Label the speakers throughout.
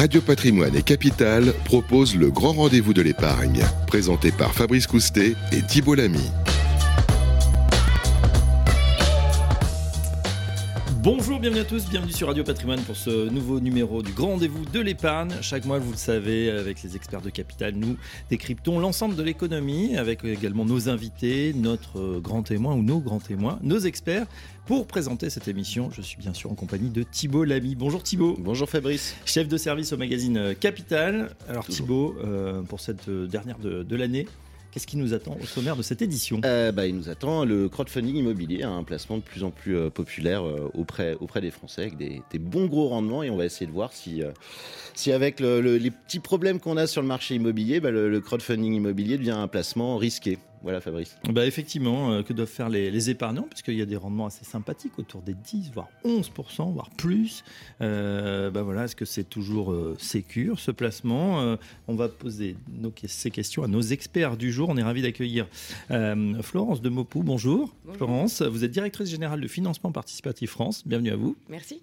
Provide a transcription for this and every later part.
Speaker 1: Radio Patrimoine et Capital proposent le grand rendez-vous de l'épargne, présenté par Fabrice Coustet et Thibault Lamy.
Speaker 2: Bonjour, bienvenue à tous, bienvenue sur Radio Patrimoine pour ce nouveau numéro du Grand Rendez-vous de l'épargne. Chaque mois, vous le savez, avec les experts de Capital, nous décryptons l'ensemble de l'économie avec également nos invités, notre grand témoin ou nos grands témoins, nos experts. Pour présenter cette émission, je suis bien sûr en compagnie de Thibault Lamy. Bonjour Thibault.
Speaker 3: Bonjour Fabrice.
Speaker 2: Chef de service au magazine Capital. Alors Thibault, euh, pour cette dernière de l'année, Qu'est-ce qui nous attend au sommaire de cette édition?
Speaker 3: Euh, bah, Il nous attend le crowdfunding immobilier, un placement de plus en plus euh, populaire euh, auprès, des Français avec des, bons gros rendements et on va essayer de voir si, si avec les petits problèmes qu'on a sur le marché immobilier, bah, le crowdfunding immobilier devient un placement risqué. Voilà Fabrice.
Speaker 2: Bah effectivement, euh, que doivent faire les, épargnants, puisqu'il y a des rendements assez sympathiques, autour des 10, voire 11%, voire plus. Euh, bah voilà, est-ce que c'est toujours euh, sécure ce placement? On va poser ces questions à nos experts du jour. On est ravis d'accueillir Florence de Mopou. Bonjour. bonjour. Florence, vous êtes directrice générale de Financement Participatif France. Bienvenue à vous.
Speaker 4: Merci.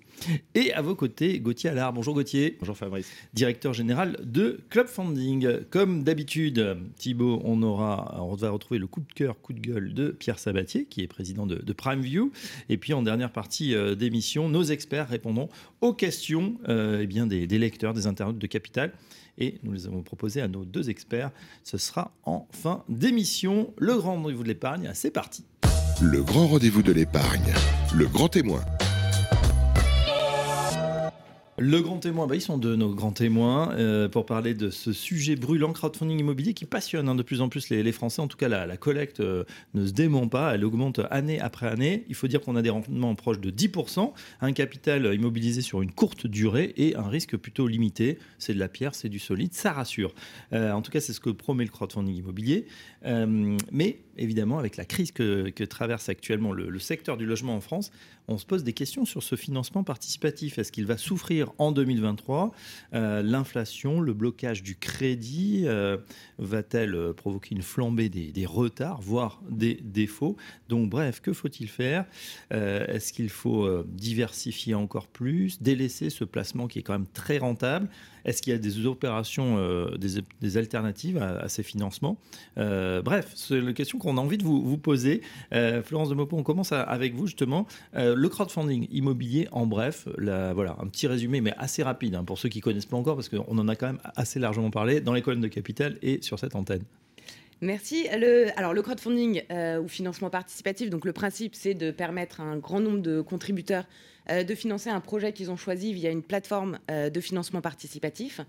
Speaker 2: Et à vos côtés, Gauthier Allard. Bonjour Gauthier.
Speaker 3: Bonjour Fabrice.
Speaker 2: Directeur général de Club Funding. Comme d'habitude, Thibault, on aura, on va retrouver le coup de cœur, coup de gueule de Pierre Sabatier, qui est président de, de PrimeView. Et puis en dernière partie euh, d'émission, nos experts répondront aux questions euh, eh bien, des, lecteurs, des internautes de Capital. Et nous les avons proposés à nos deux experts. Ce sera en fin d'émission. Le grand rendez-vous de l'épargne, c'est parti.
Speaker 1: Le grand rendez-vous de l'épargne, le grand témoin.
Speaker 2: Le grand témoin, bah, ils sont deux, nos grands témoins, euh, pour parler de ce sujet brûlant, crowdfunding immobilier, qui passionne hein, de plus en plus les, Français. En tout cas, la, collecte euh, ne se dément pas, elle augmente année après année. Il faut dire qu'on a des rendements proches de 10%, un capital immobilisé sur une courte durée et un risque plutôt limité. C'est de la pierre, c'est du solide, ça rassure. Euh, en tout cas, c'est ce que promet le crowdfunding immobilier. mais évidemment, avec la crise que, traverse actuellement le, secteur du logement en France, on se pose des questions sur ce financement participatif. Est-ce qu'il va souffrir en 2023 euh, L'inflation, le blocage du crédit, euh, va-t-elle provoquer une flambée des, retards, voire des défauts? Donc bref, que faut-il faire? Euh, Est-ce qu'il faut diversifier encore plus, délaisser ce placement qui est quand même très rentable? Est-ce qu'il y a des opérations, euh, des, alternatives à, ces financements euh, Bref, c'est la question qu'on a envie de vous, poser. Euh, Florence de Maupo, on commence avec vous justement. le crowdfunding immobilier, en bref, voilà, un petit résumé, mais assez rapide hein, pour ceux qui ne connaissent pas encore, parce qu'on en a quand même assez largement parlé dans les colonnes de Capital et sur cette antenne.
Speaker 4: Merci. Alors le crowdfunding ou financement participatif, donc le principe c'est de permettre à un grand nombre de contributeurs de financer un projet qu'ils ont choisi via une plateforme euh, de financement participatif,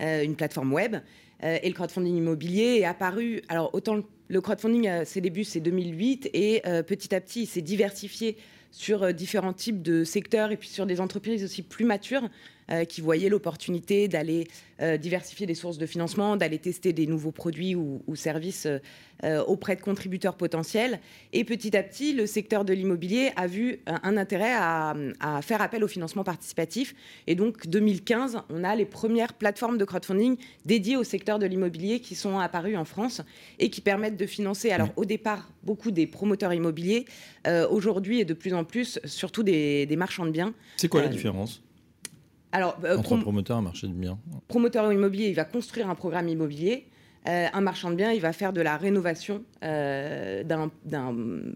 Speaker 4: euh, une plateforme web. et le crowdfunding immobilier est apparu, alors autant le crowdfunding, ses débuts, c'est 2008, et petit à petit, il s'est diversifié sur différents types de secteurs et puis sur des entreprises aussi plus matures euh, qui voyaient l'opportunité d'aller euh, diversifier les sources de financement, d'aller tester des nouveaux produits ou, services euh, auprès de contributeurs potentiels. Et petit à petit, le secteur de l'immobilier a vu un intérêt à, faire appel au financement participatif. Et donc, 2015, on a les premières plateformes de crowdfunding dédiées au secteur de l'immobilier qui sont apparues en France et qui permettent de financer, alors au départ, beaucoup des promoteurs immobiliers, aujourd'hui et de plus en plus, surtout des, des marchands de biens.
Speaker 2: C'est quoi la différence? Alors, euh, Entre un promoteur et un marché de biens.
Speaker 4: Promoteur immobilier, il va construire un programme immobilier. Euh, un marchand de biens, il va faire de la rénovation euh, d'un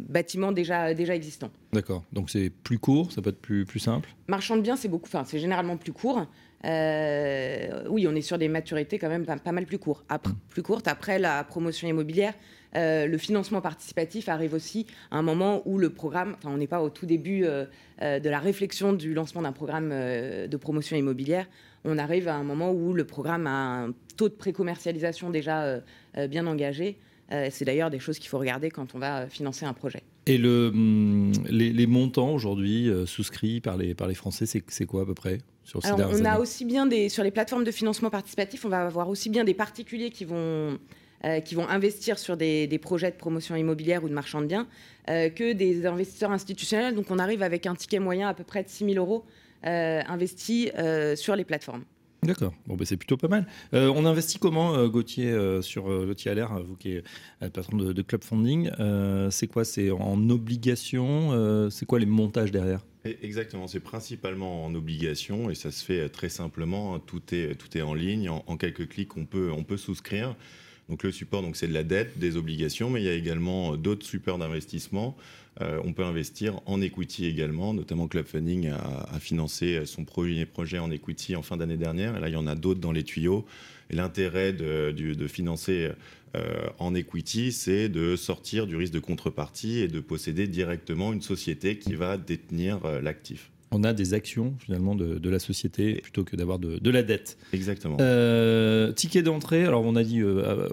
Speaker 4: bâtiment déjà, déjà existant.
Speaker 2: D'accord. Donc c'est plus court, ça peut être plus, plus simple?
Speaker 4: Marchand de biens, c'est beaucoup, enfin c'est généralement plus court. oui, on est sur des maturités quand même pas, mal plus, court. Après, mmh. plus courtes. Après la promotion immobilière, euh, le financement participatif arrive aussi à un moment où le programme, enfin on n'est pas au tout début euh, euh, de la réflexion du lancement d'un programme de promotion immobilière, on arrive à un moment où le programme a un taux de précommercialisation déjà bien engagé. C'est d'ailleurs des choses qu'il faut regarder quand on va financer un projet.
Speaker 2: Et le, hum, les, montants aujourd'hui souscrits par les, par les Français, c'est quoi à peu près
Speaker 4: sur On a aussi bien des, sur les plateformes de financement participatif, on va avoir aussi bien des particuliers qui vont euh, qui vont investir sur des, projets de promotion immobilière ou de marchand de biens, euh, que des investisseurs institutionnels. Donc on arrive avec un ticket moyen à peu près de 6 000 euros euh, investis sur les plateformes.
Speaker 2: D'accord, bon, bah, c'est plutôt pas mal. Euh, on investit comment, euh, Gauthier, euh, sur Gauthier Allaire, vous qui êtes patron de, de Club Funding C'est quoi? C'est en obligation C'est quoi les montages derrière?
Speaker 5: Exactement, c'est principalement en obligation et ça se fait très simplement. Tout est, tout est en ligne, en, en quelques clics, on peut, on peut souscrire. Donc le support, donc c'est de la dette, des obligations, mais il y a également d'autres supports d'investissement. Euh, on peut investir en equity également, notamment Club Funding a, financé son premier projet en equity en fin d'année dernière. Et là, il y en a d'autres dans les tuyaux. Et l'intérêt de, financer euh, en equity, c'est de sortir du risque de contrepartie et de posséder directement une société qui va détenir euh, l'actif
Speaker 2: on a des actions finalement de, la société plutôt que d'avoir de, la dette.
Speaker 5: Exactement.
Speaker 2: Euh, ticket d'entrée, alors on a dit euh,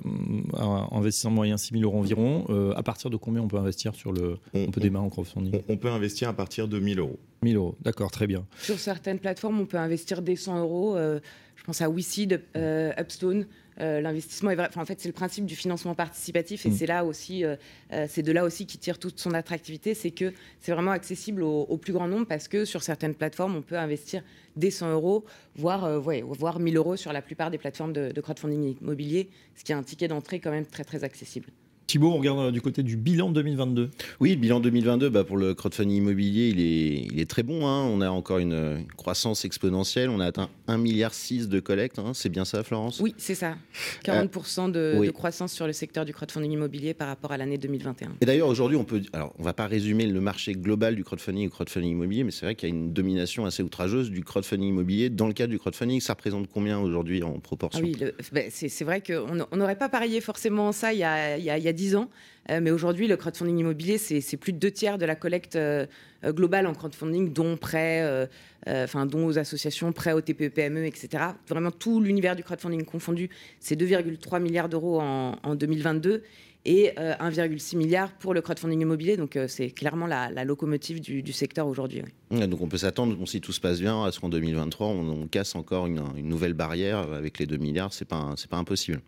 Speaker 2: investissement moyen 6 000 euros environ. Euh, à partir de combien on peut investir sur le. On, peut démarrer en crowdfunding
Speaker 5: on, peut investir à partir de 1000 euros.
Speaker 2: 1000 euros, d'accord, très bien.
Speaker 4: Sur certaines plateformes, on peut investir des 100 euros. je pense à WeSeed, Upstone. Euh, l'investissement est vrai. en fait, c'est le principe du financement participatif et mm. c'est là aussi, euh, euh, c'est de là aussi qui tire toute son attractivité, c'est que c'est vraiment accessible au, plus grand nombre parce que sur certaines plateformes, on peut investir des 100 euros, voire, ouais, voire 1000 euros sur la plupart des plateformes de, de crowdfunding immobilier, ce qui est un ticket d'entrée quand même très très accessible.
Speaker 2: Thibault, on regarde euh, du côté du bilan 2022.
Speaker 3: Oui, le bilan 2022, bah pour le crowdfunding immobilier, il est, il est très bon. Hein. On a encore une, croissance exponentielle. On a atteint 1,6 milliard de collecte. Hein. C'est bien ça, Florence?
Speaker 4: Oui, c'est ça. 40% de, croissance sur le secteur du crowdfunding immobilier par rapport à l'année 2021.
Speaker 3: Et d'ailleurs, aujourd'hui, on peut. Alors, on ne va pas résumer le marché global du crowdfunding au crowdfunding immobilier, mais c'est vrai qu'il y a une domination assez outrageuse du crowdfunding immobilier. Dans le cadre du crowdfunding, ça représente combien aujourd'hui en proportion?
Speaker 4: Ah Oui, bah, c'est vrai qu'on n'aurait pas parié forcément ça il y a, il y a, il y a 10 ans. Euh, mais aujourd'hui, le crowdfunding immobilier, c'est plus de deux tiers de la collecte euh, euh, globale en crowdfunding, dont prêts, enfin dont aux associations, prêts aux TPE, PME, etc. Vraiment tout l'univers du crowdfunding confondu, c'est 2,3 milliards d'euros en, 2022 et 1,6 milliard pour le crowdfunding immobilier. Donc c'est clairement la, locomotive du, secteur aujourd'hui.
Speaker 3: Donc on peut s'attendre, si tout se passe bien, à ce qu'en 2023, on, casse encore une, nouvelle barrière avec les 2 milliards. Pas, c'est pas impossible.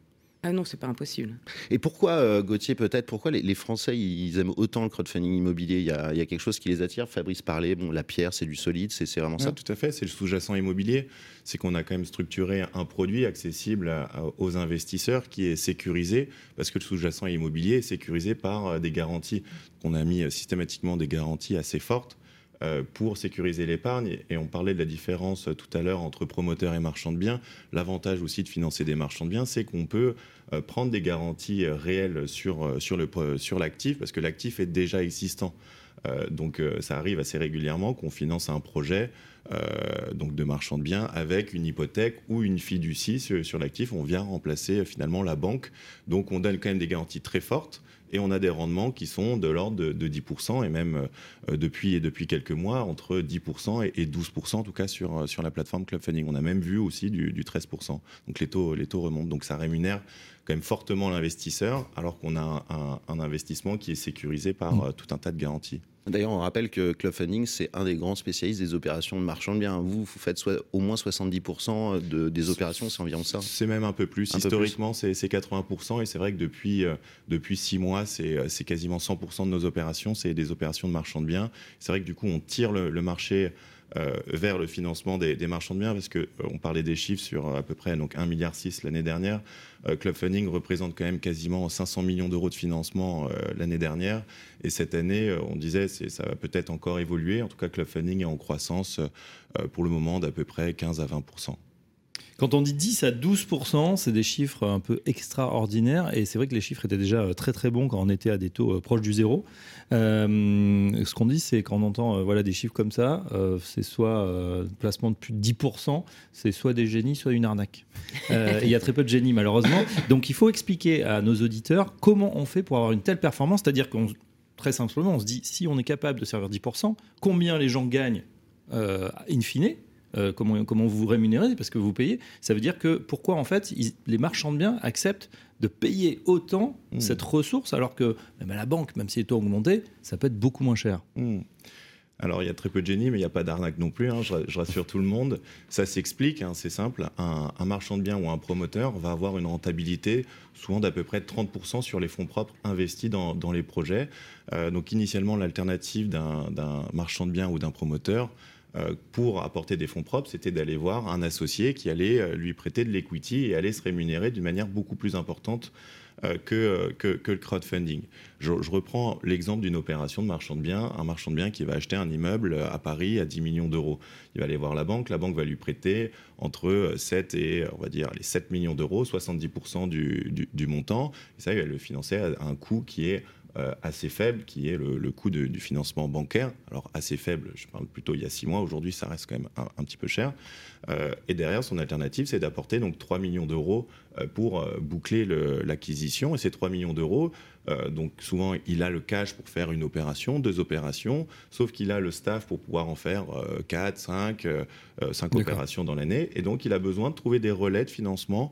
Speaker 4: Ah non, c'est pas impossible.
Speaker 3: Et pourquoi, euh, Gauthier, peut-être, pourquoi les, Français, ils aiment autant le crowdfunding immobilier? Il y, a, quelque chose qui les attire? Fabrice parlait, bon, la pierre, c'est du solide, c'est vraiment ça?
Speaker 5: Tout à fait, c'est le sous-jacent immobilier. C'est qu'on a quand même structuré un produit accessible aux investisseurs qui est sécurisé, parce que le sous-jacent immobilier est sécurisé par euh, des garanties. On a mis euh, systématiquement des garanties assez fortes pour sécuriser l'épargne. Et on parlait de la différence euh, tout à l'heure entre promoteurs et marchands de biens. L'avantage aussi de financer des marchands de biens, c'est qu'on peut euh, prendre des garanties réelles sur, sur, le, sur l'actif, parce que l'actif est déjà existant. donc ça arrive assez régulièrement qu'on finance un projet donc de marchand de biens avec une hypothèque ou une fiducie sur, sur l'actif. On vient remplacer finalement la banque. Donc on donne quand même des garanties très fortes et on a des rendements qui sont de l'ordre de, 10% et même euh, depuis, depuis quelques mois entre 10% et, 12% en tout cas sur, euh, sur la plateforme Club Funding. On a même vu aussi du, 13%. Donc les taux, les taux remontent. Donc ça rémunère quand même fortement l'investisseur alors qu'on a un, investissement qui est sécurisé par mmh. euh, tout un tas de garanties.
Speaker 3: D'ailleurs, on rappelle que Club Funding, c'est un des grands spécialistes des opérations de marchand de biens. Vous, vous faites soit, au moins 70% de, des opérations, c'est environ ça
Speaker 5: C'est même un peu plus. Historiquement, c'est 80%. Et c'est vrai que depuis, euh, depuis six mois, euh, c'est quasiment 100% de nos opérations, c'est des opérations de marchand de biens. C'est vrai que du coup, on tire le, marché euh, vers le financement des, marchands de biens, parce qu'on on parlait des chiffres sur à peu près donc 1,6 milliard l'année dernière. Euh, Club Funding représente quand même quasiment 500 millions d'euros de financement euh, l'année dernière. Et cette année, euh, on disait, ça va peut-être encore évoluer. En tout cas, Club Funding est en croissance pour le moment d'à peu près 15 à 20
Speaker 2: quand on dit 10 à 12% c'est des chiffres un peu extraordinaires. Et c'est vrai que les chiffres étaient déjà euh, très très bons quand on était à des taux euh, proches du zéro. Euh, ce qu'on dit, c'est quand on entend voilà, des chiffres comme ça, c'est soit placement de plus de 10% c'est soit des génies, soit une arnaque. Il y a très peu de génies malheureusement. Donc il faut expliquer à nos auditeurs comment on fait pour avoir une telle performance. C'est-à-dire qu'on très simplement, on se dit si on est capable de servir 10% combien les gens gagnent in fine euh, comment, comment vous rémunérez parce que vous payez. Ça veut dire que pourquoi en fait les marchands de biens acceptent de payer autant mmh. cette ressource alors que même à la banque, même si les taux ont augmenté, ça peut être beaucoup moins cher.
Speaker 5: Mmh. Alors, il y a très peu de génie, mais il n'y a pas d'arnaque non plus, hein, je, rassure tout le monde. Ça s'explique, hein, c'est simple. Un, marchand de biens ou un promoteur va avoir une rentabilité souvent d'à peu près 30% sur les fonds propres investis dans, les projets. Euh, donc, initialement, l'alternative d'un marchand de biens ou d'un promoteur, pour apporter des fonds propres, c'était d'aller voir un associé qui allait lui prêter de l'equity et allait se rémunérer d'une manière beaucoup plus importante euh, que, que, le crowdfunding. Je, reprends l'exemple d'une opération de marchand de biens, un marchand de biens qui va acheter un immeuble à Paris à 10 millions d'euros. Il va aller voir la banque, la banque va lui prêter entre 7 et, on va dire, les 7 millions d'euros, 70% du, du, montant. Et ça, il va le financer à un coût qui est euh, assez faible, qui est le, coût du financement bancaire. Alors assez faible, je parle plutôt il y a six mois, aujourd'hui ça reste quand même un, petit peu cher. Euh, et derrière, son alternative, c'est d'apporter donc 3 millions d'euros euh, pour boucler l'acquisition. Et ces 3 millions d'euros, euh, donc souvent, il a le cash pour faire une opération, deux opérations, sauf qu'il a le staff pour pouvoir en faire euh, quatre, cinq, euh, cinq opérations dans l'année. Et donc, il a besoin de trouver des relais de financement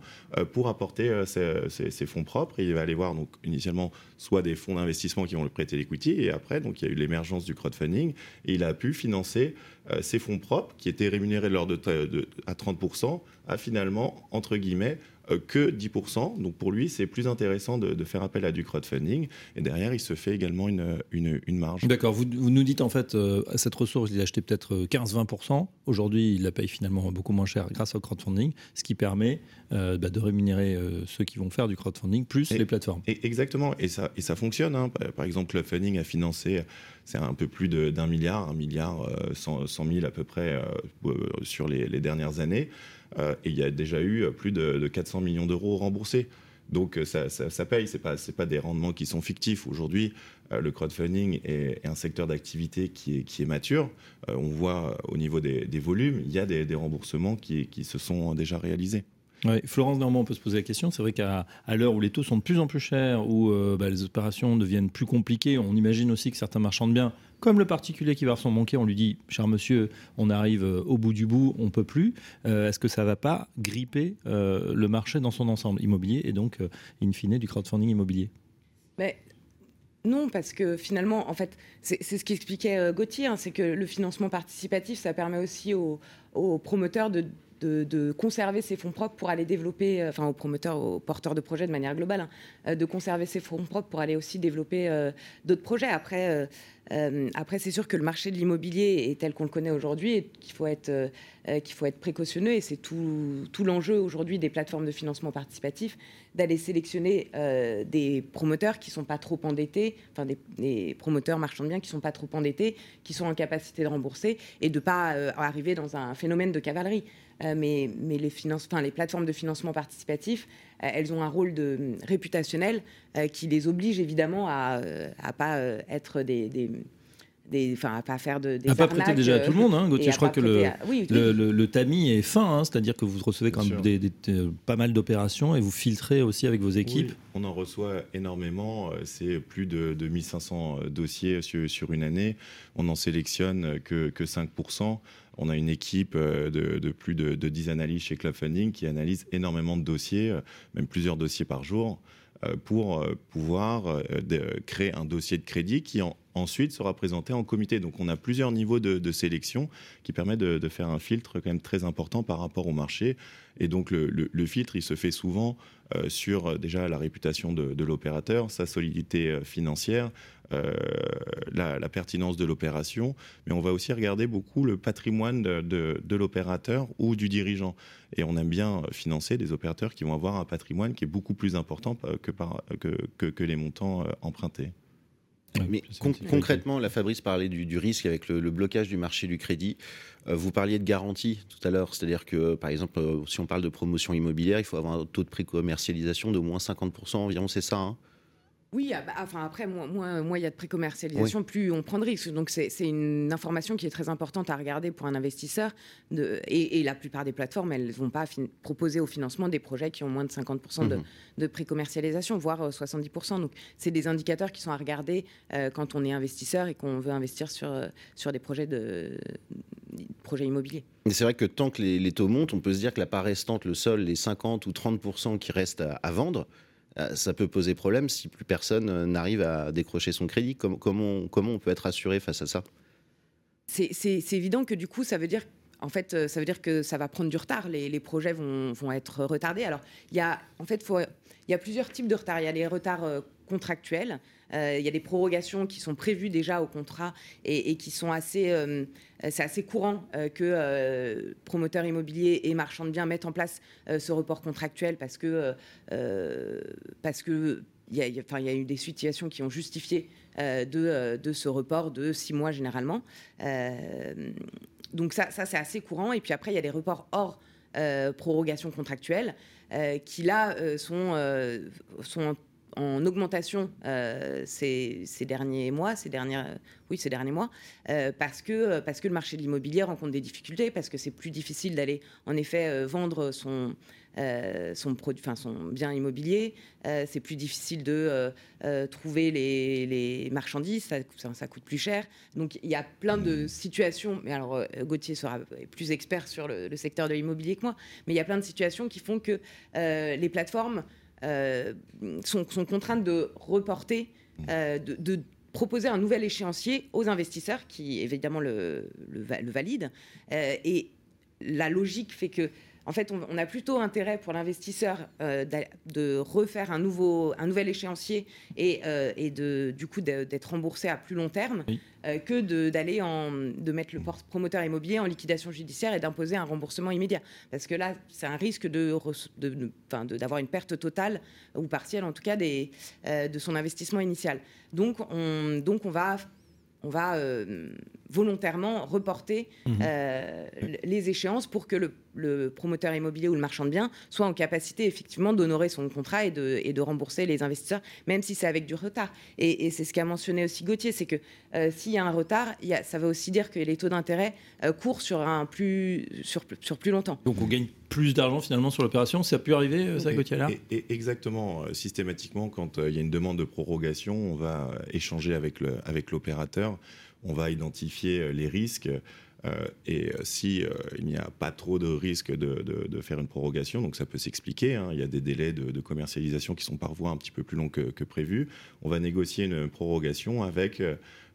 Speaker 5: pour apporter ses, fonds propres. Et il va aller voir donc initialement soit des fonds d'investissement qui vont le prêter l'equity, et après, donc il y a eu l'émergence du crowdfunding, et il a pu financer ses fonds propres qui étaient rémunérés de, de à 30% à finalement entre guillemets euh, que 10%. Donc pour lui, c'est plus intéressant de, faire appel à du crowdfunding. Et derrière, il se fait également une, une, marge.
Speaker 2: D'accord. Vous, nous dites en fait, euh, à cette ressource, il a acheté peut-être 15-20%. Euh, Aujourd'hui, il la paye finalement beaucoup moins cher grâce au crowdfunding, ce qui permet bah, de rémunérer ceux qui vont faire du crowdfunding plus les plateformes.
Speaker 5: Et exactement. Et ça, et ça fonctionne. Hein. Par exemple, crowdfunding a financé, c'est un peu plus d'un milliard, un milliard 100, 000 à peu près sur les, les dernières années. Euh, et il y a déjà eu plus de, 400 millions d'euros remboursés. Donc euh, ça, ça, paye, ce n'est pas, pas des rendements qui sont fictifs. Aujourd'hui, euh, le crowdfunding est, un secteur d'activité qui est, qui est mature. on voit au niveau des, volumes, il y a des, remboursements qui, qui se sont déjà réalisés.
Speaker 2: Florence Normand, on peut se poser la question. C'est vrai qu'à l'heure où les taux sont de plus en plus chers, où bah, les opérations deviennent plus compliquées, on imagine aussi que certains marchands de biens comme le particulier qui va son banquier, on lui dit, cher monsieur, on arrive euh, au bout du bout, on peut plus. Euh, est-ce que ça va pas gripper euh, le marché dans son ensemble? Immobilier et donc, in fine, du crowdfunding immobilier
Speaker 4: non, parce que finalement, en fait, c'est ce qu'expliquait Gauthier, hein, c'est que le financement participatif, ça permet aussi aux, promoteurs de, conserver ses fonds propres pour aller développer, enfin aux promoteurs, aux porteurs de projets de manière globale, hein, de conserver ses fonds propres pour aller aussi développer d'autres projets. Après, euh, après, c'est sûr que le marché de l'immobilier est tel qu'on le connaît aujourd'hui et qu'il faut être, euh, euh, qu'il faut être précautionneux. Et c'est tout, tout l'enjeu aujourd'hui des plateformes de financement participatif, d'aller sélectionner des promoteurs qui ne sont pas trop endettés, enfin des, promoteurs marchands de biens qui ne sont pas trop endettés, qui sont en capacité de rembourser et de ne pas arriver dans un phénomène de cavalerie. Mais, mais les, plateformes de financement participatif, elles ont un rôle de, réputationnel qui les oblige évidemment à ne pas être des enfin, à pas faire de, des
Speaker 2: à pas prêter déjà à tout le monde, hein, Gauthier. Je crois que le, le, tamis est fin, hein, c'est-à-dire que vous recevez quand même des, pas mal d'opérations et vous filtrez aussi avec vos équipes.
Speaker 5: on en reçoit énormément. Euh, c'est plus de, 1500 euh, dossiers sur, une année. On n'en sélectionne que, que 5%. On a une équipe euh, de, plus de, de 10 analystes chez Club Funding qui analyse énormément de dossiers, même plusieurs dossiers par jour. Euh, pour euh, pouvoir euh, créer un dossier de crédit qui ensuite sera présenté en comité. Donc on a plusieurs niveaux de, sélection qui permettent de, faire un filtre quand même très important par rapport au marché. Et donc le, filtre, il se fait souvent sur déjà la réputation de l'opérateur, sa solidité financière, euh, la, pertinence de l'opération, mais on va aussi regarder beaucoup le patrimoine de, l'opérateur ou du dirigeant. Et on aime bien financer des opérateurs qui vont avoir un patrimoine qui est beaucoup plus important que, les montants euh,
Speaker 3: Mais concrètement, la Fabrice parlait du, risque avec le, blocage du marché du crédit. Euh, vous parliez de garantie tout à l'heure, c'est-à-dire que, par exemple, si on parle de promotion immobilière, il faut avoir un taux de pré-commercialisation de moins 50% environ, c'est ça hein?
Speaker 4: Oui, ah bah, enfin après, moins, il y a de pré-commercialisation, plus on prend de risques. Donc c'est une information qui est très importante à regarder pour un investisseur. De, et, la plupart des plateformes, elles ne vont pas proposer au financement des projets qui ont moins de 50% de, mhm. de pré-commercialisation, voire 70%. Euh, Donc c'est des indicateurs qui sont à regarder euh, quand on est investisseur et qu'on veut investir sur, euh, sur des projets, de, projets immobiliers.
Speaker 3: C'est vrai que tant que les, taux montent, on peut se dire que la part restante, le sol, les 50 ou 30% qui restent à vendre, ça peut poser problème si plus personne euh, n'arrive à décrocher son crédit. Comment, on peut être assuré face à ça?
Speaker 4: C'est évident que du coup, ça veut dire en fait, euh, ça veut dire que ça va prendre du retard. Les, projets vont, être retardés. Alors, il y a, en fait, il y a plusieurs types de retards. Il y a les retards contractuels. Il y a des prorogations qui sont prévues déjà au contrat et, qui sont assez, c'est assez courant que promoteurs immobiliers et marchands de biens mettent en place ce report contractuel parce que parce que il y, a, eu des situations qui ont justifié de, ce report de six mois généralement. donc ça, c'est assez courant. Et puis après, il y a des reports hors euh, prorogation contractuelle, euh, qui là euh, sont en augmentation ces, ces, derniers mois, ces dernières, oui, ces derniers mois, parce, que, parce que le marché de l'immobilier rencontre des difficultés, parce que c'est plus difficile d'aller en effet vendre son, euh, son, produit, son bien immobilier. Euh, c'est plus difficile de euh, trouver les, marchandises, ça, ça, coûte plus cher. Donc il y a plein de situations, mais alors Gauthier sera plus expert sur le, secteur de l'immobilier que moi, mais il y a plein de situations qui font que les plateformes sont, contraintes de reporter, de, proposer un nouvel échéancier aux investisseurs qui évidemment le, le valident. et la logique fait que en fait, on, a plutôt intérêt pour l'investisseur euh, de refaire un, nouveau, un nouvel échéancier et, euh, de, du coup d'être remboursé à plus long terme euh, que d'aller de mettre le promoteur immobilier en liquidation judiciaire et d'imposer un remboursement immédiat. Parce que là, c'est un risque de, d'avoir une perte totale ou partielle en tout cas des, de son investissement initial. Donc on, donc on va on va euh, volontairement reporter mhm. euh, les échéances pour que le, promoteur immobilier ou le marchand de biens soit en capacité effectivement d'honorer son contrat et de, rembourser les investisseurs, même si c'est avec du retard. Et, c'est ce qu'a mentionné aussi Gauthier, c'est que euh, s'il y a un retard, ça veut aussi dire que les taux d'intérêt courent sur, un plus, sur, sur plus longtemps.
Speaker 2: Donc on gagne plus d'argent finalement sur l'opération. Ça a pu arriver, ça, Gauthier
Speaker 5: Exactement. Systématiquement, quand il y a une demande de prorogation, on va échanger avec l'opérateur. Avec on va identifier les risques. Euh, et si euh, il n'y a pas trop de risques de, faire une prorogation, donc ça peut s'expliquer. Hein. il y a des délais de, commercialisation qui sont parfois un petit peu plus longs que, prévu. On va négocier une prorogation avec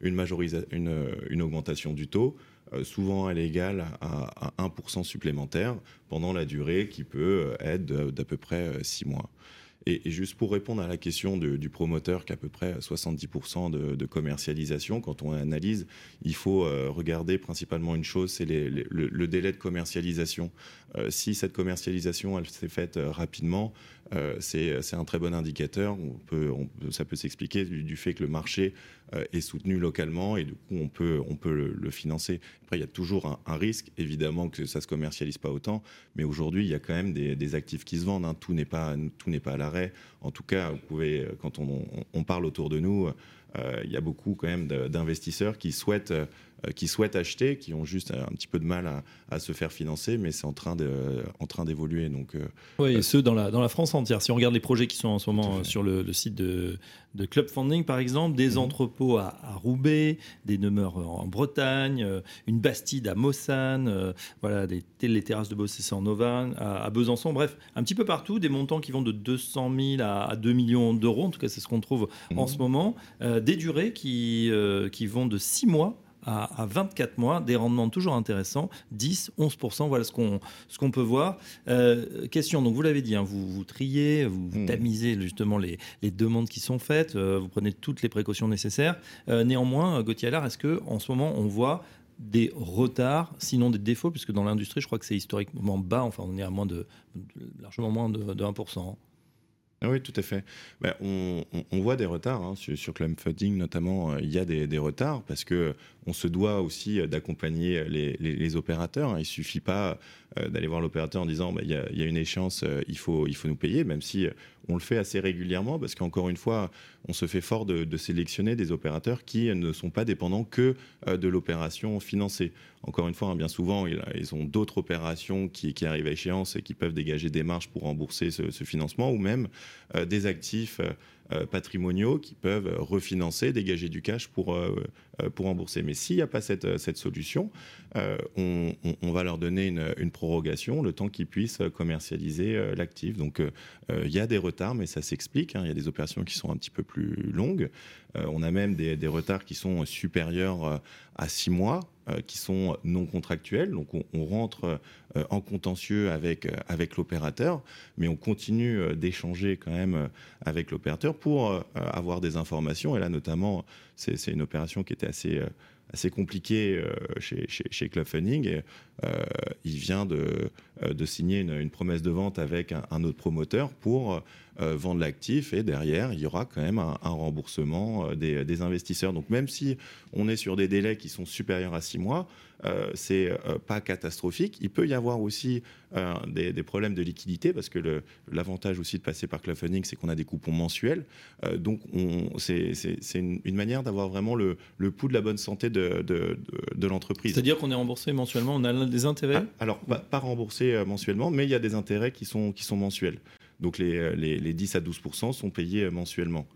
Speaker 5: une, une, une augmentation du taux. Euh, souvent elle est égale à, 1% supplémentaire pendant la durée qui peut euh, être d'à peu près 6 euh, mois. Et, juste pour répondre à la question du promoteur qui a à peu près 70% de, commercialisation, quand on analyse, il faut regarder principalement une chose, c'est le, délai de commercialisation. si cette commercialisation s'est faite rapidement, euh, c'est un très bon indicateur. Ça peut s'expliquer du, fait que le marché euh, est soutenu localement et du coup on peut, le, financer. Après, il y a toujours un, risque, évidemment, que ça se commercialise pas autant, mais aujourd'hui, il y a quand même des, actifs qui se vendent. Hein. Tout n'est pas, à l'arrêt. En tout cas, vous pouvez, quand on, on parle autour de nous, euh, il y a beaucoup quand même d'investisseurs qui souhaitent euh, qui souhaitent acheter, qui ont juste un petit peu de mal à, se faire financer, mais c'est en train en train d'évoluer. Donc,
Speaker 2: euh, oui, et ceux dans la, dans la France entière. Si on regarde les projets qui sont en ce moment sur le, site de, de Club Funding, par exemple, des mhm. entrepôts à, Roubaix, des demeures en Bretagne, une bastide à Mossane, voilà, des, les terrasses de Bossé en Auvergne, à, Besançon, bref, un petit peu partout, des montants qui vont de 200 000 à, 2 millions d'euros, en tout cas c'est ce qu'on trouve en mhm. ce moment, des durées qui, qui vont de 6 mois à, 24 mois, des rendements toujours intéressants, 10, 11%, voilà ce qu'on qu'on peut voir. Euh, question, donc vous l'avez dit, hein, vous, vous triez, vous, hmm. tamisez justement les, les, demandes qui sont faites, euh, vous prenez toutes les précautions nécessaires. Euh, néanmoins, Gauthier Allard, est-ce que en ce moment on voit des retards, sinon des défauts, puisque dans l'industrie, je crois que c'est historiquement bas, enfin on est à moins de, largement moins de, de 1%.
Speaker 5: Ah oui, tout à fait. Ben, on, voit des retards hein, sur, sur Club Funding, notamment. Euh, il y a des, retards parce que on se doit aussi euh, d'accompagner les, opérateurs. Hein. Il suffit pas euh, d'aller voir l'opérateur en disant ben, il y, a, une échéance, il faut il faut nous payer, même si on le fait assez régulièrement parce qu'encore une fois, on se fait fort de, sélectionner des opérateurs qui ne sont pas dépendants que de l'opération financée. Encore une fois, hein, bien souvent, ils, ont d'autres opérations qui, arrivent à échéance et qui peuvent dégager des marges pour rembourser ce financement ou même des actifs euh, patrimoniaux qui peuvent refinancer, dégager du cash pour, euh, euh, pour rembourser. Mais s'il n'y a pas cette, cette solution, on, va leur donner une, prorogation, le temps qu'ils puissent commercialiser l'actif. Donc il y a des retards, mais ça s'explique. Hein. Il y a des opérations qui sont un petit peu plus longues. on a même des, des, retards qui sont supérieurs à six mois. qui sont non contractuels. Donc on, on rentre en contentieux avec, avec l'opérateur, mais on continue d'échanger quand même avec l'opérateur pour avoir des informations. Et là, notamment, c'est une opération qui était assez assez compliqué euh, chez, chez, Club Funding. Et, euh, il vient de, euh, de signer une, promesse de vente avec un, autre promoteur pour vendre l'actif et derrière, il y aura quand même un, remboursement des, des, investisseurs. Donc même si on est sur des délais qui sont supérieurs à six mois, euh, c'est euh, pas catastrophique. Il peut y avoir aussi euh, des, problèmes de liquidité parce que l'avantage aussi de passer par Club Funding, c'est qu'on a des coupons mensuels. donc c'est une, manière d'avoir vraiment le, pouls de la bonne santé de, de, l'entreprise.
Speaker 2: C'est-à-dire qu'on est remboursé mensuellement, on a des intérêts?
Speaker 5: Ah, Alors, pas, remboursé mensuellement, mais il y a des intérêts qui sont, qui sont mensuels. Donc les, les, les 10 à 12% sont payés mensuellement.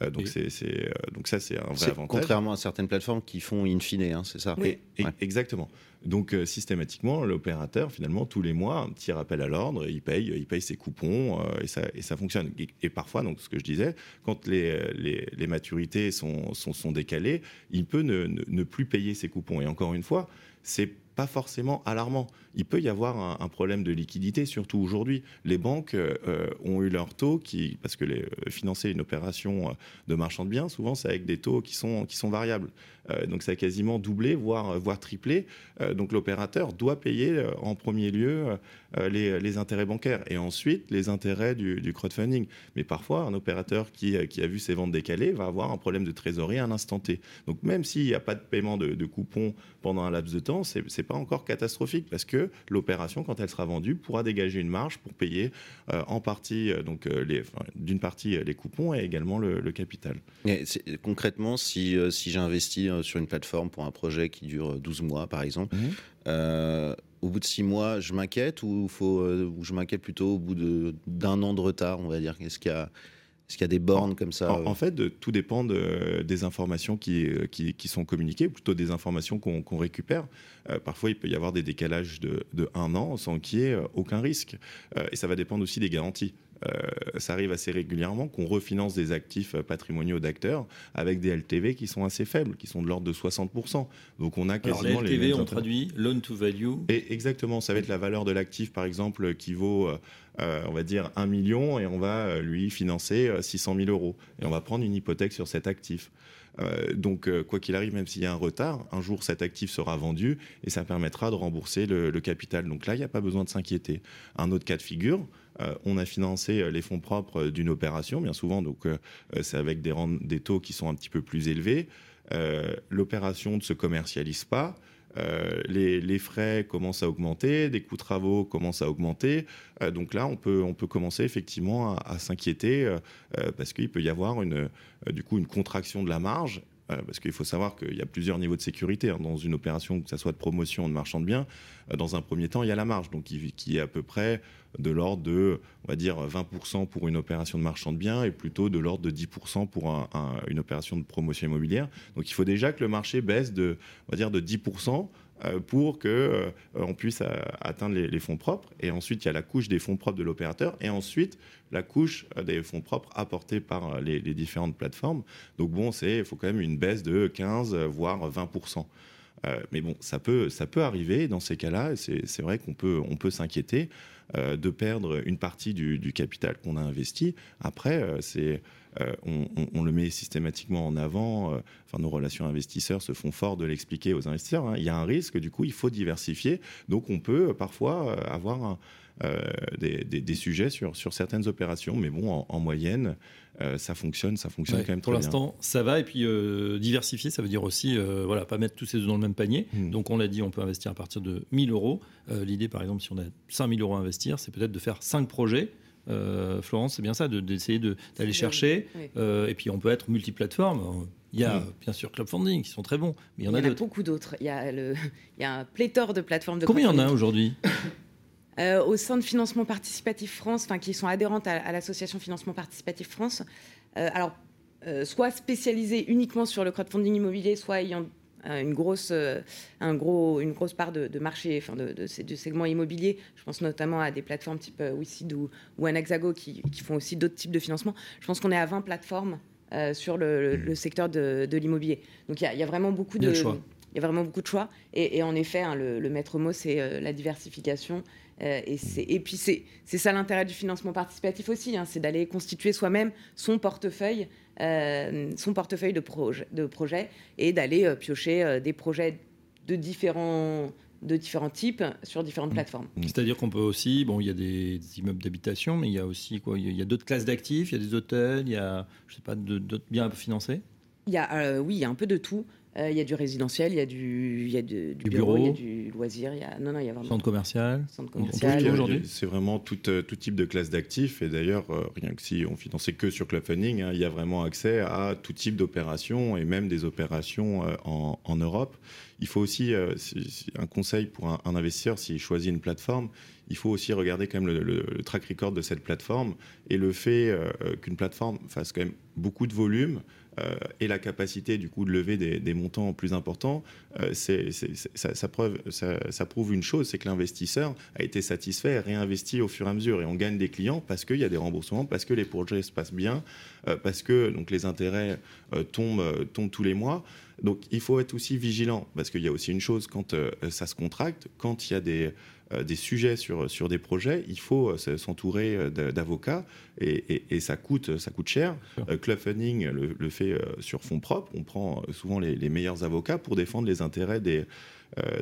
Speaker 5: Euh, donc, c'est, euh, donc ça, c'est un vrai avantage.
Speaker 3: Contrairement à certaines plateformes qui font in fine, hein, c'est ça?
Speaker 5: Oui. Exactement. Donc euh, systématiquement, l'opérateur, finalement, tous les mois, un petit rappel à l'ordre, il paye, il paye ses coupons et, ça, et ça fonctionne. Et, parfois, donc ce que je disais, quand les, les, maturités sont, sont, sont, décalées, il peut ne, ne, plus payer ses coupons. Et encore une fois, c'est forcément alarmant. Il peut y avoir un, problème de liquidité, surtout aujourd'hui. Les banques euh, ont eu leur taux qui, parce que euh, financer une opération euh, de marchand de biens, souvent c'est avec des taux qui sont, qui sont variables. donc ça a quasiment doublé, voire, voire triplé. donc l'opérateur doit payer en premier lieu les, les, intérêts bancaires et ensuite les intérêts du, crowdfunding. Mais parfois, un opérateur qui, qui, a vu ses ventes décalées va avoir un problème de trésorerie à un instant T. Donc même s'il n'y a pas de paiement de, de coupons pendant un laps de temps, c'est pas encore catastrophique parce que l'opération, quand elle sera vendue, pourra dégager une marge pour payer euh, en partie, euh, donc euh, d'une partie les coupons et également le, capital.
Speaker 3: concrètement, si, si j'investis sur une plateforme pour un projet qui dure 12 mois, par exemple, mhm. au bout de 6 mois, je m'inquiète ou, faut, ou je m'inquiète plutôt au bout d'un an de retard, on va dire? Est-ce qu'il y a est-ce qu'il y a des bornes comme ça
Speaker 5: En, fait, tout dépend des informations qui, qui, sont communiquées, plutôt des informations qu'on récupère. Euh, parfois, il peut y avoir des décalages de, un an sans qu'il y ait euh, aucun risque. Euh, et ça va dépendre aussi des garanties. Ça arrive assez régulièrement qu'on refinance des actifs patrimoniaux d'acteurs avec des LTV qui sont assez faibles, qui sont de l'ordre de 60%.
Speaker 2: Donc on a quasiment Alors, les LTV, on traduit loan to value.
Speaker 5: Et exactement, ça va être la valeur de l'actif, par exemple, qui vaut euh, on va dire 1 million et on va euh, lui financer 600 euh, 000 euros. Et on va prendre une hypothèque sur cet actif. donc, quoi qu'il arrive, même s'il y a un retard, un jour cet actif sera vendu et ça permettra de rembourser le, capital. Donc là, il n'y a pas besoin de s'inquiéter. Un autre cas de figure, on a financé les fonds propres d'une opération, bien souvent, donc c'est avec des, taux qui sont un petit peu plus élevés. L'opération ne se commercialise pas. Euh, les, frais commencent à augmenter, des coûts de travaux commencent à augmenter. Euh, donc là, on peut, commencer effectivement à, s'inquiéter euh, parce qu'il peut y avoir une, du coup une contraction de la marge euh, parce qu'il faut savoir qu'il y a plusieurs niveaux de sécurité hein, dans une opération, que ce soit de promotion ou de marchand de biens. Euh, dans un premier temps, il y a la marge, donc qui, est à peu près de l'ordre de, on va dire, 20% pour une opération de marchand de biens et plutôt de l'ordre de 10% pour une opération de promotion immobilière. Donc il faut déjà que le marché baisse de, on va dire, de 10% euh, pour que euh, on puisse euh, atteindre les, fonds propres. Et ensuite, il y a la couche des fonds propres de l'opérateur et ensuite la couche des fonds propres apportés par les, différentes plateformes. Donc bon, il faut quand même une baisse de 15 voire 20% mais bon, ça peut, ça peut arriver dans ces cas-là. C'est vrai qu'on peut, on peut s'inquiéter de perdre une partie du capital qu'on a investi. Après, c'est euh, on, le met systématiquement en avant. Euh, enfin, nos relations investisseurs se font fort de l'expliquer aux investisseurs. Hein. Il y a un risque, du coup, il faut diversifier. Donc, on peut euh, parfois avoir des, sujets sur, sur certaines opérations, mais bon, en, moyenne, ça fonctionne, ça fonctionne quand même
Speaker 2: très
Speaker 5: bien.
Speaker 2: Pour l'instant, ça va. Et puis, diversifier, ça veut dire aussi, voilà, pas mettre tous ses œufs dans le même panier. Hmm. Donc, on l'a dit, on peut investir à partir de 1000 euros. L'idée, par exemple, si on a 5000 euros à investir, c'est peut-être de faire 5 projets euh, Florence, c'est bien ça, d'essayer d'aller chercher. Euh, et puis on peut être multiplateforme. Il y a bien sûr Club Funding qui sont très bons, mais il y en a,
Speaker 4: beaucoup d'autres. Il, y a il y a un pléthore de plateformes de
Speaker 2: Combien il y en a aujourd'hui
Speaker 4: euh, Au sein de Financement Participatif France, qui sont adhérentes à, l'association Financement Participatif France, alors soit spécialisées uniquement sur le crowdfunding immobilier, soit ayant une grosse, euh, un gros, une grosse part de, marché, enfin de, de, du segment immobilier. Je pense notamment à des plateformes type euh, WeSeed ou, ou Anaxago qui, qui font aussi d'autres types de financement. Je pense qu'on est à 20 plateformes euh, sur le, secteur de, l'immobilier. Donc il y, a vraiment beaucoup de, il y a vraiment beaucoup de choix. Et, en effet, hein, le, maître mot, c'est la diversification. et, et puis, c'est ça l'intérêt du financement participatif aussi, hein, c'est d'aller constituer soi-même son portefeuille, son portefeuille de, projet, de projets et d'aller piocher des projets de différents de différents types sur différentes mmh. plateformes.
Speaker 2: Mmh. C'est-à-dire qu'on peut aussi, bon, il y a des, immeubles d'habitation, mais il y a aussi quoi? Il y a, d'autres classes d'actifs, il y a des hôtels, il y a, je sais pas, d'autres biens financés?
Speaker 4: Il y a, euh, oui, il y a un peu de tout. Euh, il y a du résidentiel, il y a du, il y a du, bureau, il y a du loisir, il y a non non il y a vraiment
Speaker 2: centre commercial.
Speaker 4: Centre commercial.
Speaker 5: Aujourd'hui, c'est vraiment tout, euh, tout, type de classe d'actifs et d'ailleurs rien que si on finançait que sur Club Funding, hein, il y a vraiment accès à tout type d'opérations et même des opérations en, en Europe. Il faut aussi, euh, un conseil pour un, investisseur, s'il choisit une plateforme, il faut aussi regarder quand même le, track record de cette plateforme et le fait euh, qu'une plateforme fasse quand même beaucoup de volume, euh, et la capacité du coup de lever des, montants plus importants, c'est, ça, preuve, ça, prouve une chose, c'est que l'investisseur a été satisfait réinvesti au fur et à mesure. Et on gagne des clients parce qu'il y a des remboursements, parce que les projets se passent bien, parce que donc, les intérêts tombent, tombent tous les mois. Donc il faut être aussi vigilant, parce qu'il y a aussi une chose, quand euh, ça se contracte, quand il y a des, euh, des sujets sur, sur des projets, il faut euh, s'entourer d'avocats, et, ça, coûte, ça coûte cher. Club Funding le, fait sur fonds propres, on prend souvent les, meilleurs avocats pour défendre les intérêts des...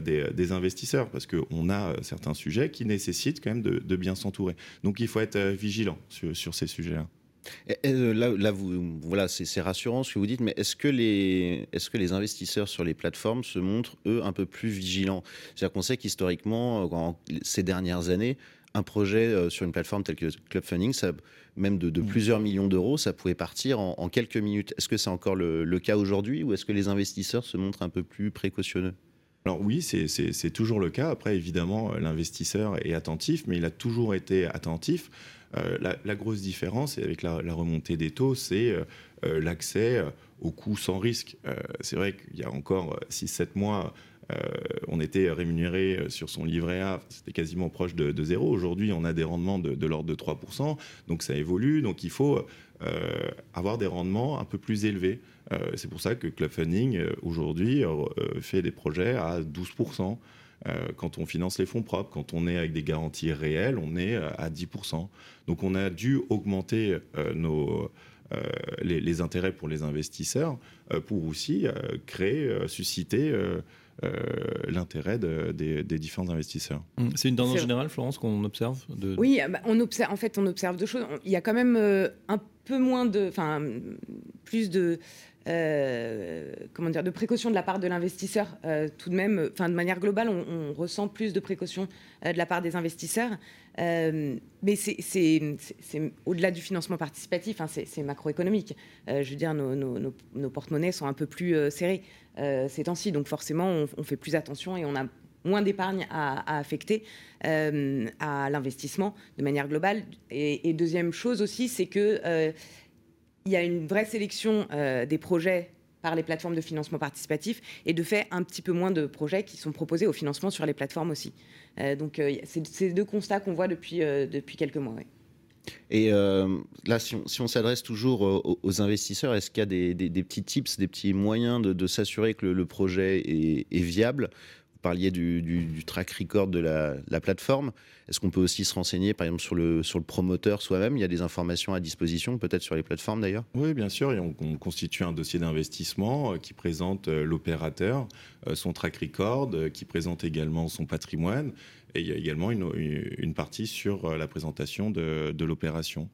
Speaker 5: des, investisseurs, parce qu'on a certains sujets qui nécessitent quand même de, bien s'entourer. Donc il faut être vigilant sur, sur ces sujets-là.
Speaker 3: Euh, là, vous, voilà, c'est rassurant ce que vous dites, mais est-ce que, les, est que les investisseurs sur les plateformes se montrent, eux, un peu plus vigilants? C'est-à-dire qu'on sait qu'historiquement, ces dernières années, un projet euh, sur une plateforme telle que Club Funding, ça, même de, mmh. plusieurs millions d'euros, ça pouvait partir en, quelques minutes. Est-ce que c'est encore le, cas aujourd'hui ou est-ce que les investisseurs se montrent un peu plus précautionneux?
Speaker 5: Alors oui, c'est toujours le cas. Après, évidemment, l'investisseur est attentif, mais il a toujours été attentif euh, la, grosse différence, avec la, remontée des taux, c'est euh, euh, l'accès au coût sans risque. c'est vrai qu'il y a encore 6-7 mois, on était rémunéré sur son livret A, c'était quasiment proche de, zéro. Aujourd'hui, on a des rendements de, l'ordre de 3%, donc ça évolue. Donc il faut avoir des rendements un peu plus élevés. c'est pour ça que Club Funding, aujourd'hui, fait des projets à 12%. Euh, quand on finance les fonds propres, quand on est avec des garanties réelles, on est euh, à 10%. Donc on a dû augmenter euh, nos, les, intérêts pour les investisseurs pour aussi créer, susciter l'intérêt des, différents investisseurs.
Speaker 2: Mmh. C'est une tendance générale, Florence, qu'on observe
Speaker 4: de... Oui, bah, on observe, en fait, on observe deux choses. Il y a quand même un peu moins de, enfin, plus de euh, comment dire, de précaution de la part de l'investisseur. Euh, tout de même, enfin, de manière globale, on, ressent plus de précautions euh, de la part des investisseurs. mais c'est au-delà du financement participatif, hein, c'est macroéconomique. je veux dire, nos, porte-monnaies sont un peu plus serrés ces temps-ci, donc forcément, on, fait plus attention et on a moins d'épargne à, affecter à l'investissement de manière globale. Et, deuxième chose aussi, c'est que il y a une vraie sélection euh, des projets par les plateformes de financement participatif et de fait un petit peu moins de projets qui sont proposés au financement sur les plateformes aussi. Euh, donc euh, c'est ces deux constats qu'on voit depuis, quelques mois.
Speaker 3: Et là, si on, s'adresse toujours aux, investisseurs, est-ce qu'il y a des, petits tips, des petits moyens de, s'assurer que le, projet est viable? Parliez du, track record de la, plateforme. Est-ce qu'on peut aussi se renseigner, par exemple, sur le, sur le promoteur soi-même? Il y a des informations à disposition, peut-être sur les plateformes d'ailleurs?
Speaker 5: Oui, bien sûr. Et on, constitue un dossier d'investissement euh, qui présente euh, l'opérateur, euh, son track record, qui présente également son patrimoine. Et il y a également une, partie sur la présentation de, l'opération.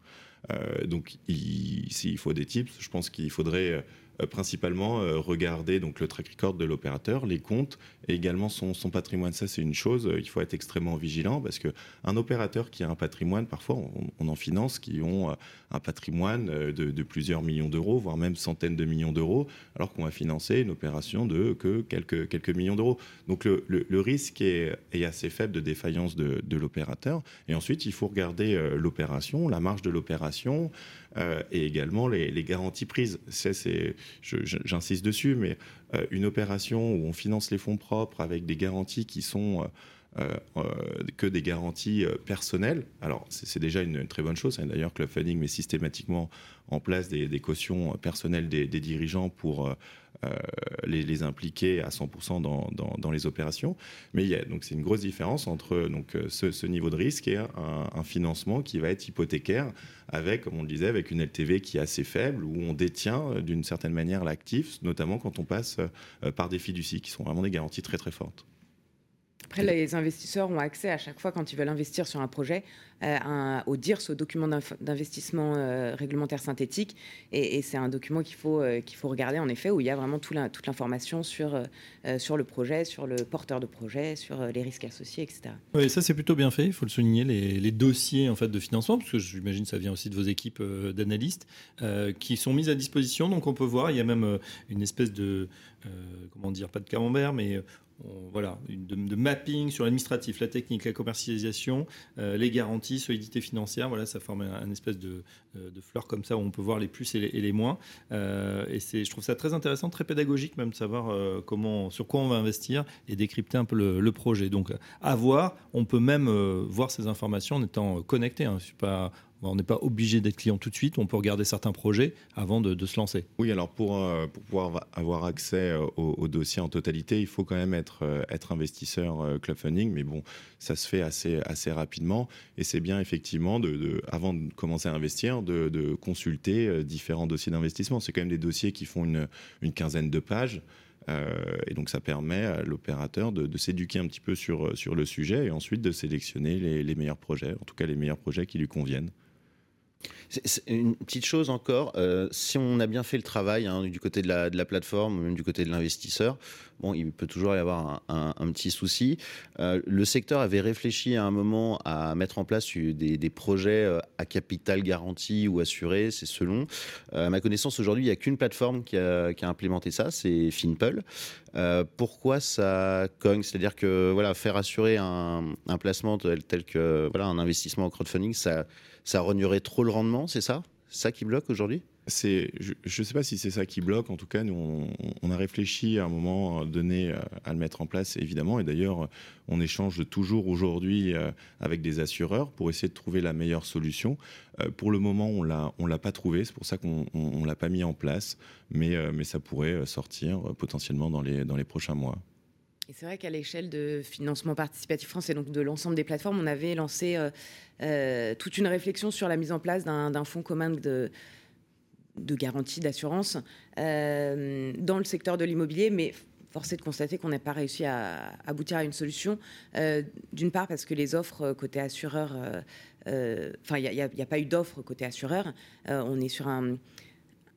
Speaker 5: donc, s'il faut des tips, je pense qu'il faudrait principalement euh, regarder donc le track record de l'opérateur, les comptes et également son, patrimoine. Ça, c'est une chose, euh, il faut être extrêmement vigilant parce qu'un opérateur qui a un patrimoine, parfois on, en finance qui ont un patrimoine de, plusieurs millions d'euros, voire même centaines de millions d'euros, alors qu'on va financer une opération de que quelques, quelques millions d'euros. Donc le, risque est, assez faible de défaillance de, l'opérateur. Et ensuite, il faut regarder l'opération, la marge de l'opération et également les, garanties prises. j'insiste dessus, mais euh, une opération où on finance les fonds propres avec des garanties qui sont que des garanties personnelles. Alors, c'est déjà une, très bonne chose. Hein. D'ailleurs, Club Funding met systématiquement en place des, cautions personnelles des, dirigeants pour euh, les, impliquer à 100% dans, les opérations. Mais il y a, donc c'est une grosse différence entre donc, euh, ce, niveau de risque et un, financement qui va être hypothécaire avec, comme on le disait, avec une LTV qui est assez faible, où on détient euh, d'une certaine manière l'actif, notamment quand on passe par des fiducies qui sont vraiment des garanties très très fortes.
Speaker 4: Après, les investisseurs ont accès à chaque fois, quand ils veulent investir sur un projet, euh, au DIRS, au document d'investissement euh, réglementaire synthétique. Et, c'est un document qu'il faut, euh, qu'il faut regarder, en effet, où il y a vraiment tout toute l'information sur, sur le projet, sur le porteur de projet, sur les risques associés, etc.
Speaker 2: Oui, ça, c'est plutôt bien fait. Il faut le souligner, les, les, dossiers en fait, de financement, parce que j'imagine que ça vient aussi de vos équipes d'analystes, qui sont mises à disposition. Donc, on peut voir, il y a même une espèce de, comment dire, pas de camembert, mais voilà, de, mapping sur l'administratif, la technique, la commercialisation, euh, les garanties, solidité financière. Voilà, ça forme un, espèce de, euh, de, fleur comme ça où on peut voir les plus et les, moins. Euh, et c'est, je trouve ça très intéressant, très pédagogique même de savoir comment, sur quoi on va investir et décrypter un peu le, projet. Donc, à voir, on peut même voir ces informations en étant connecté. Hein. Je suis pas on n'est pas obligé d'être client tout de suite, on peut regarder certains projets avant de, se lancer.
Speaker 5: Oui, alors pour, euh, pour pouvoir avoir accès euh, au, dossier en totalité, il faut quand même être, euh, être investisseur club funding, mais bon, ça se fait assez, assez rapidement et c'est bien effectivement, de, avant de commencer à investir, de, consulter différents dossiers d'investissement. C'est quand même des dossiers qui font une, une quinzaine de pages. et donc ça permet à l'opérateur de, s'éduquer un petit peu sur, sur le sujet et ensuite de sélectionner les, les meilleurs projets, en tout cas les meilleurs projets qui lui conviennent.
Speaker 3: Une petite chose encore, euh, si on a bien fait le travail hein, du côté de la, de la, plateforme, même du côté de l'investisseur, bon, il peut toujours y avoir un, petit souci. Euh, le secteur avait réfléchi à un moment à mettre en place des, projets euh, à capital garanti ou assuré, c'est selon. à ma connaissance, aujourd'hui, il n'y a qu'une plateforme qui a, implémenté ça, c'est Finpul. pourquoi ça cogne? C'est-à-dire que voilà, faire assurer un, placement tel, tel, que voilà, un investissement en crowdfunding, ça ça trop le rendement, c'est ça? Ça qui bloque aujourd'hui?
Speaker 5: C'est, je ne sais pas si c'est ça qui bloque. En tout cas, nous, on, a réfléchi à un moment donné euh, à le mettre en place, évidemment. Et d'ailleurs, on échange toujours aujourd'hui euh, avec des assureurs pour essayer de trouver la meilleure solution. Euh, pour le moment, on l'a, on l'a pas trouvé. C'est pour ça qu'on ne l'a pas mis en place. Mais, mais ça pourrait sortir potentiellement dans les, dans les prochains mois.
Speaker 4: C'est vrai qu'à l'échelle de financement participatif France et donc de l'ensemble des plateformes, on avait lancé euh, euh, toute une réflexion sur la mise en place d'un fonds commun de, de garantie d'assurance euh, dans le secteur de l'immobilier, mais force est de constater qu'on n'a pas réussi à aboutir à une solution. D'une part parce que les offres côté assureur, enfin il n'y a, a, pas eu d'offres côté assureur. on est sur un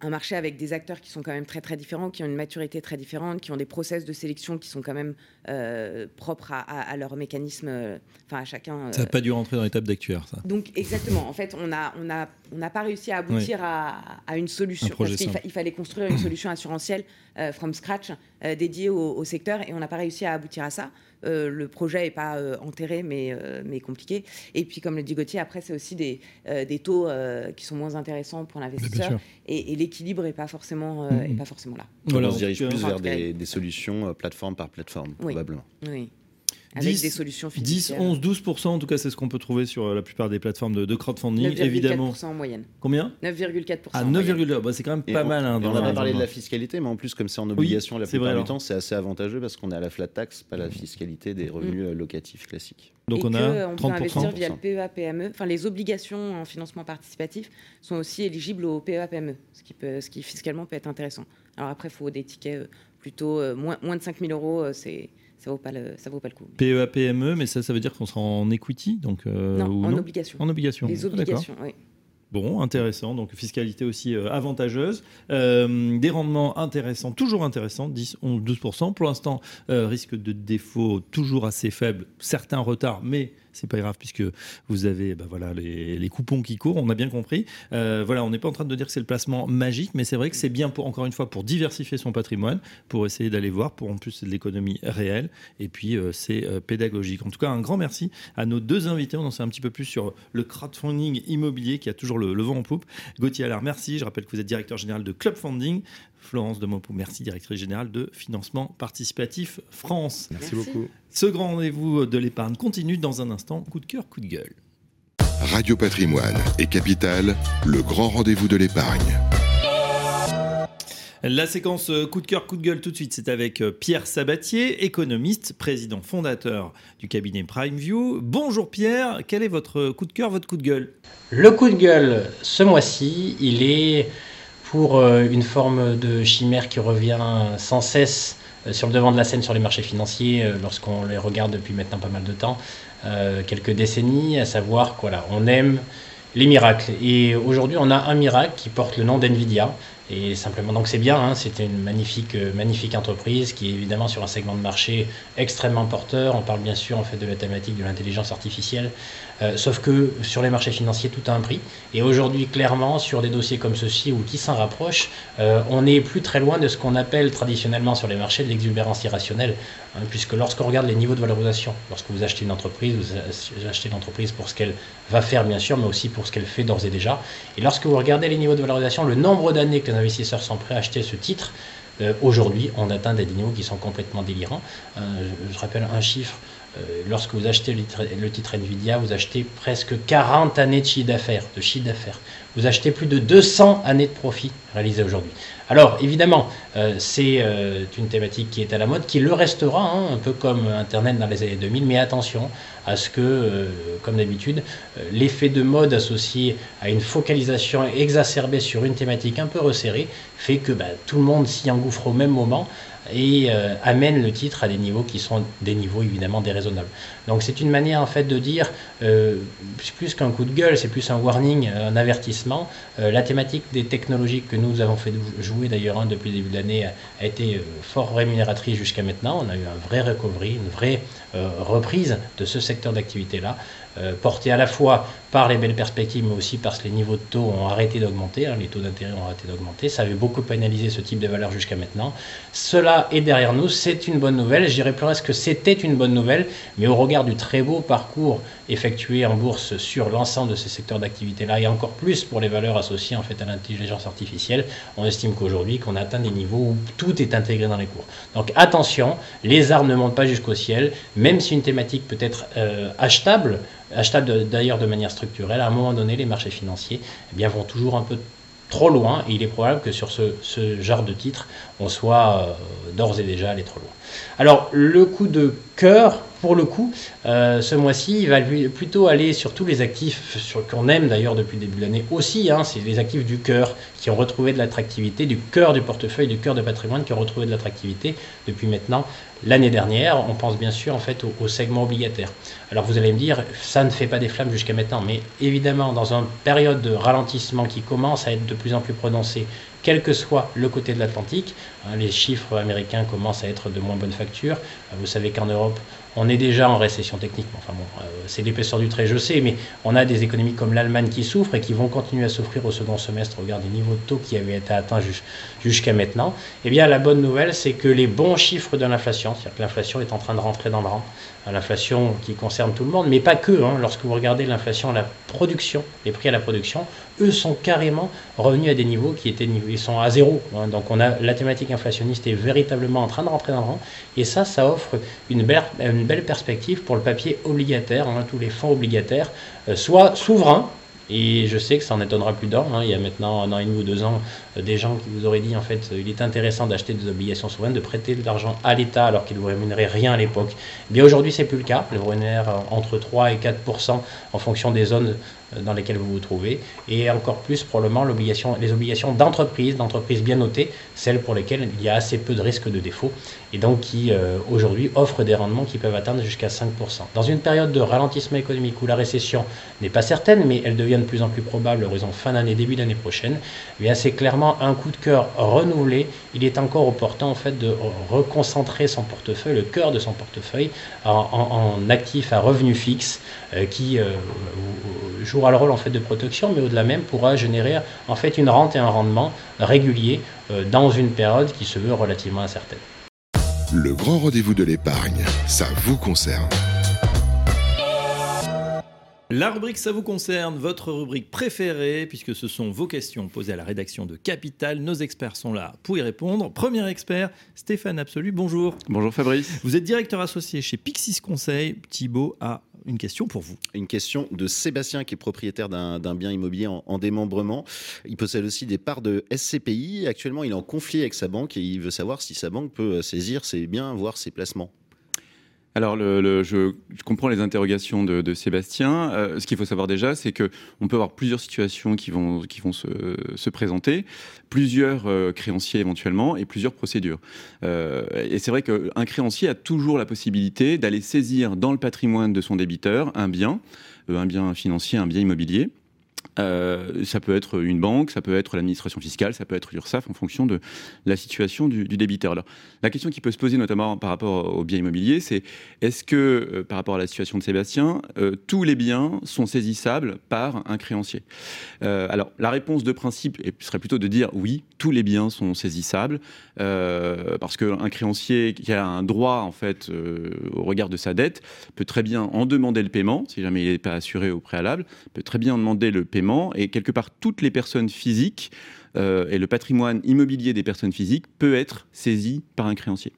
Speaker 4: un marché avec des acteurs qui sont quand même très très différents, qui ont une maturité très différente, qui ont des process de sélection qui sont quand même euh, propres à, leur mécanisme, euh, enfin à chacun.
Speaker 2: Euh. Ça n'a pas dû rentrer dans l'étape d'actuaire, ça.
Speaker 4: Donc exactement. En fait, on a on a on n'a pas réussi à aboutir à, une solution parce qu'il fallait construire une solution assurantielle from scratch dédiée au, secteur et on n'a pas réussi à aboutir à ça. Le projet n'est pas enterré, mais, mais compliqué. Et puis, comme le dit Gauthier, après, c'est aussi des, des taux qui sont moins intéressants pour l'investisseur. Et, l'équilibre n'est pas, forcément, mm-hmm. pas forcément là.
Speaker 3: on se dirige plus vers des, des solutions plateforme par plateforme. Oui.
Speaker 4: Oui. Avec 10, des solutions
Speaker 2: 10, 11, 12%, en tout cas, c'est ce qu'on peut trouver sur euh, la plupart des plateformes de, crowdfunding. 9, évidemment.
Speaker 4: en moyenne.
Speaker 2: Combien?
Speaker 4: 9,4%.
Speaker 2: Ah, 9,2%. Bah, c'est quand même pas mal. Hein,
Speaker 3: on a parlé de la fiscalité, mais en plus, comme c'est en obligation la plupart du temps, c'est assez avantageux parce qu'on est à la flat tax, pas la fiscalité des revenus mm. locatifs classiques.
Speaker 4: Donc on a on peut investir via le PEA PME. Enfin, les obligations en financement participatif sont aussi éligibles au PEA PME, ce qui, peut, ce qui fiscalement peut être intéressant. Alors après, il faut des tickets euh, plutôt euh, moins, moins de 5 000 euros, c'est ça vaut pas le ça vaut pas le coup.
Speaker 2: PEA PME, mais ça ça veut dire qu'on sera en equity donc
Speaker 4: euh, non, en obligation.
Speaker 2: En obligation.
Speaker 4: Les obligations, oui.
Speaker 2: Bon, intéressant. Donc, fiscalité aussi euh, avantageuse. Euh, des rendements intéressants, toujours intéressants, 10, 11, 12%. Pour l'instant, risque de défaut toujours assez faible. Certains retards, mais c'est pas grave puisque vous avez bah voilà, les, coupons qui courent, on a bien compris. Euh, voilà, on n'est pas en train de dire que c'est le placement magique, mais c'est vrai que c'est bien, encore une fois, pour diversifier son patrimoine, pour essayer d'aller voir, pour en plus de l'économie réelle, et puis euh, c'est euh, pédagogique. En tout cas, un grand merci à nos deux invités. On en sait un petit peu plus sur le crowdfunding immobilier qui a toujours toujours le, vent en poupe. Gauthier Allard, merci. Je rappelle que vous êtes directeur général de Club Funding. Florence de Mopou, merci, directrice générale de Financement Participatif France.
Speaker 5: Merci, beaucoup.
Speaker 2: Ce grand rendez-vous de l'épargne continue dans un instant. Coup de cœur, coup de gueule.
Speaker 1: Radio Patrimoine et Capital, le grand rendez-vous de l'épargne.
Speaker 2: La séquence euh, coup de cœur, coup de gueule tout de suite, c'est avec euh, Pierre Sabatier, économiste, président fondateur du cabinet PrimeView. Bonjour Pierre, quel est votre coup de cœur, votre coup de gueule?
Speaker 6: Le coup de gueule, ce mois-ci, il est pour euh, une forme de chimère qui revient sans cesse sur le devant de la scène sur les marchés financiers lorsqu'on les regarde depuis maintenant pas mal de temps, quelques décennies, à savoir voilà, on aime les miracles. Et aujourd'hui, on a un miracle qui porte le nom d'NVIDIA. Et simplement, donc c'est bien, hein, c'était une magnifique, euh, magnifique entreprise qui est évidemment sur un segment de marché extrêmement porteur. On parle bien sûr en fait de la thématique de l'intelligence artificielle, euh, sauf que sur les marchés financiers, tout a un prix. Et aujourd'hui, clairement, sur des dossiers comme ceux-ci ou qui s'en rapprochent, euh, on n'est plus très loin de ce qu'on appelle traditionnellement sur les marchés de l'exubérance irrationnelle, hein, puisque lorsqu'on regarde les niveaux de valorisation, lorsque vous achetez une entreprise, vous achetez l'entreprise pour ce qu'elle va faire bien sûr, mais aussi pour ce qu'elle fait d'ores et déjà. Et lorsque vous regardez les niveaux de valorisation, le nombre d'années que investisseurs sont prêts à acheter ce titre, euh, aujourd'hui, on atteint des niveaux qui sont complètement délirants. Je, rappelle un chiffre. Euh, lorsque vous achetez le titre, Nvidia, vous achetez presque 40 années de chiffre d'affaires. De chiffre d'affaires. Vous achetez plus de 200 années de profit réalisés aujourd'hui. Alors évidemment, euh, c'est euh, une thématique qui est à la mode, qui le restera, hein, un peu comme Internet dans les années 2000, mais attention à ce que, comme d'habitude, l'effet de mode associé à une focalisation exacerbée sur une thématique un peu resserrée fait que bah, tout le monde s'y engouffre au même moment et euh, amène le titre à des niveaux qui sont des niveaux évidemment déraisonnables. Donc c'est une manière en fait de dire, euh, plus qu'un coup de gueule, c'est plus un warning, un avertissement. Euh, la thématique des technologies que nous avons fait jouer d'ailleurs hein, depuis le début de l'année a, été fort rémunératrice jusqu'à maintenant. On a eu un vrai recovery, une vraie reprise de ce secteur d'activité-là. Euh, porté à la fois par les belles perspectives, mais aussi parce que les niveaux de taux ont arrêté d'augmenter, hein, les taux d'intérêt ont arrêté d'augmenter. Ça avait beaucoup pénalisé ce type de valeur jusqu'à maintenant. Cela est derrière nous, c'est une bonne nouvelle. Je dirais presque que c'était une bonne nouvelle, mais au regard du très beau parcours effectué en bourse sur l'ensemble de ces secteurs d'activité-là, et encore plus pour les valeurs associées en fait à l'intelligence artificielle, on estime qu'aujourd'hui, qu'on atteint des niveaux où tout est intégré dans les cours. Donc attention, les arbres ne montent pas jusqu'au ciel, même si une thématique peut être euh, achetable, achetable d'ailleurs de manière structurelle, à un moment donné, les marchés financiers eh bien, vont toujours un peu trop loin et il est probable que sur ce, genre de titre, on soit euh, d'ores et déjà allé trop loin. Alors, le coup de cœur, pour le coup, euh, ce mois-ci, il va plutôt aller sur tous les actifs qu'on aime d'ailleurs depuis le début de l'année aussi. Hein, c'est les actifs du cœur qui ont retrouvé de l'attractivité, du cœur du portefeuille, du cœur de patrimoine qui ont retrouvé de l'attractivité depuis maintenant l'année dernière. On pense bien sûr en fait au, segment obligataire. Alors vous allez me dire, ça ne fait pas des flammes jusqu'à maintenant, mais évidemment dans une période de ralentissement qui commence à être de plus en plus prononcée, quel que soit le côté de l'Atlantique, hein, les chiffres américains commencent à être de moins bonne facture. Vous savez qu'en Europe, on est déjà en récession technique. Enfin bon, euh, c'est l'épaisseur du trait, je sais, mais on a des économies comme l'Allemagne qui souffrent et qui vont continuer à souffrir au second semestre. Regarde les niveaux de taux qui avaient été atteints jusqu'à maintenant. Eh bien, la bonne nouvelle, c'est que les bons chiffres de l'inflation, c'est-à-dire que l'inflation est en train de rentrer dans le rang, l'inflation qui concerne tout le monde, mais pas que. Hein. Lorsque vous regardez l'inflation à la production, les prix à la production, eux sont carrément revenus à des niveaux qui étaient ils sont à zéro. Hein. Donc on a la thématique inflationniste est véritablement en train de rentrer dans le rang, et ça, ça offre une belle, une belle perspective pour le papier obligataire, hein, tous les fonds obligataires, euh, soit souverains, et je sais que ça en étonnera plus d'un. Il y a maintenant un an et demi ou deux ans, des gens qui vous auraient dit en fait, il est intéressant d'acheter des obligations souveraines, de prêter de l'argent à l'État alors qu'il ne vous rémunérait rien à l'époque. Eh bien aujourd'hui, c'est plus le cas. Le rémunère euh, entre 3 et 4% en fonction des zones euh, dans lesquelles vous vous trouvez, et encore plus probablement les obligations d'entreprise, d'entreprises bien notées, celles pour lesquelles il y a assez peu de risques de défaut, et donc qui aujourd'hui offrent des rendements qui peuvent atteindre jusqu'à 5%. Dans une période de ralentissement économique où la récession n'est pas certaine, mais elle devient de plus en plus probable, horizon fin d'année, début d'année prochaine, eh bien c'est clairement un coup de cœur renouvelé, il est encore opportun en fait de reconcentrer son portefeuille, le cœur de son portefeuille, en, actifs à revenu fixe euh, qui euh, jouera le rôle en fait de protection, mais au-delà même pourra générer en fait une rente et un rendement régulier euh, dans une période qui se veut relativement incertaine.
Speaker 1: Le grand rendez-vous de l'épargne, ça vous concerne.
Speaker 2: La rubrique Ça vous concerne, votre rubrique préférée, puisque ce sont vos questions posées à la rédaction de Capital. Nos experts sont là pour y répondre. Premier expert, Stéphane Absolu, bonjour.
Speaker 7: Bonjour Fabrice.
Speaker 2: Vous êtes directeur associé chez Pixis Conseil. Thibault a une question pour vous.
Speaker 3: Une question de Sébastien qui est propriétaire d'un bien immobilier en, en, démembrement. Il possède aussi des parts de SCPI. Actuellement, il est en conflit avec sa banque et il veut savoir si sa banque peut saisir ses biens, voire ses placements.
Speaker 7: Alors, je, comprends les interrogations de, Sébastien. Euh, ce qu'il faut savoir déjà, c'est que on peut avoir plusieurs situations qui vont, qui vont se, se présenter, plusieurs euh, créanciers éventuellement et plusieurs procédures. Euh, et c'est vrai qu'un créancier a toujours la possibilité d'aller saisir dans le patrimoine de son débiteur un bien, un bien financier, un bien immobilier. Euh, ça peut être une banque, ça peut être l'administration fiscale, ça peut être l'URSSAF en fonction de la situation du, débiteur. Alors, la question qui peut se poser notamment par rapport aux biens immobiliers, c'est est-ce que, euh, par rapport à la situation de Sébastien, euh, tous les biens sont saisissables par un créancier? Alors, la réponse de principe serait plutôt de dire oui, tous les biens sont saisissables, parce qu'un créancier qui a un droit en fait au regard de sa dette peut très bien en demander le paiement, si jamais il n'est pas assuré au préalable, peut très bien demander le paiement et quelque part toutes les personnes physiques euh, et le patrimoine immobilier des personnes physiques peut être saisi par un créancier.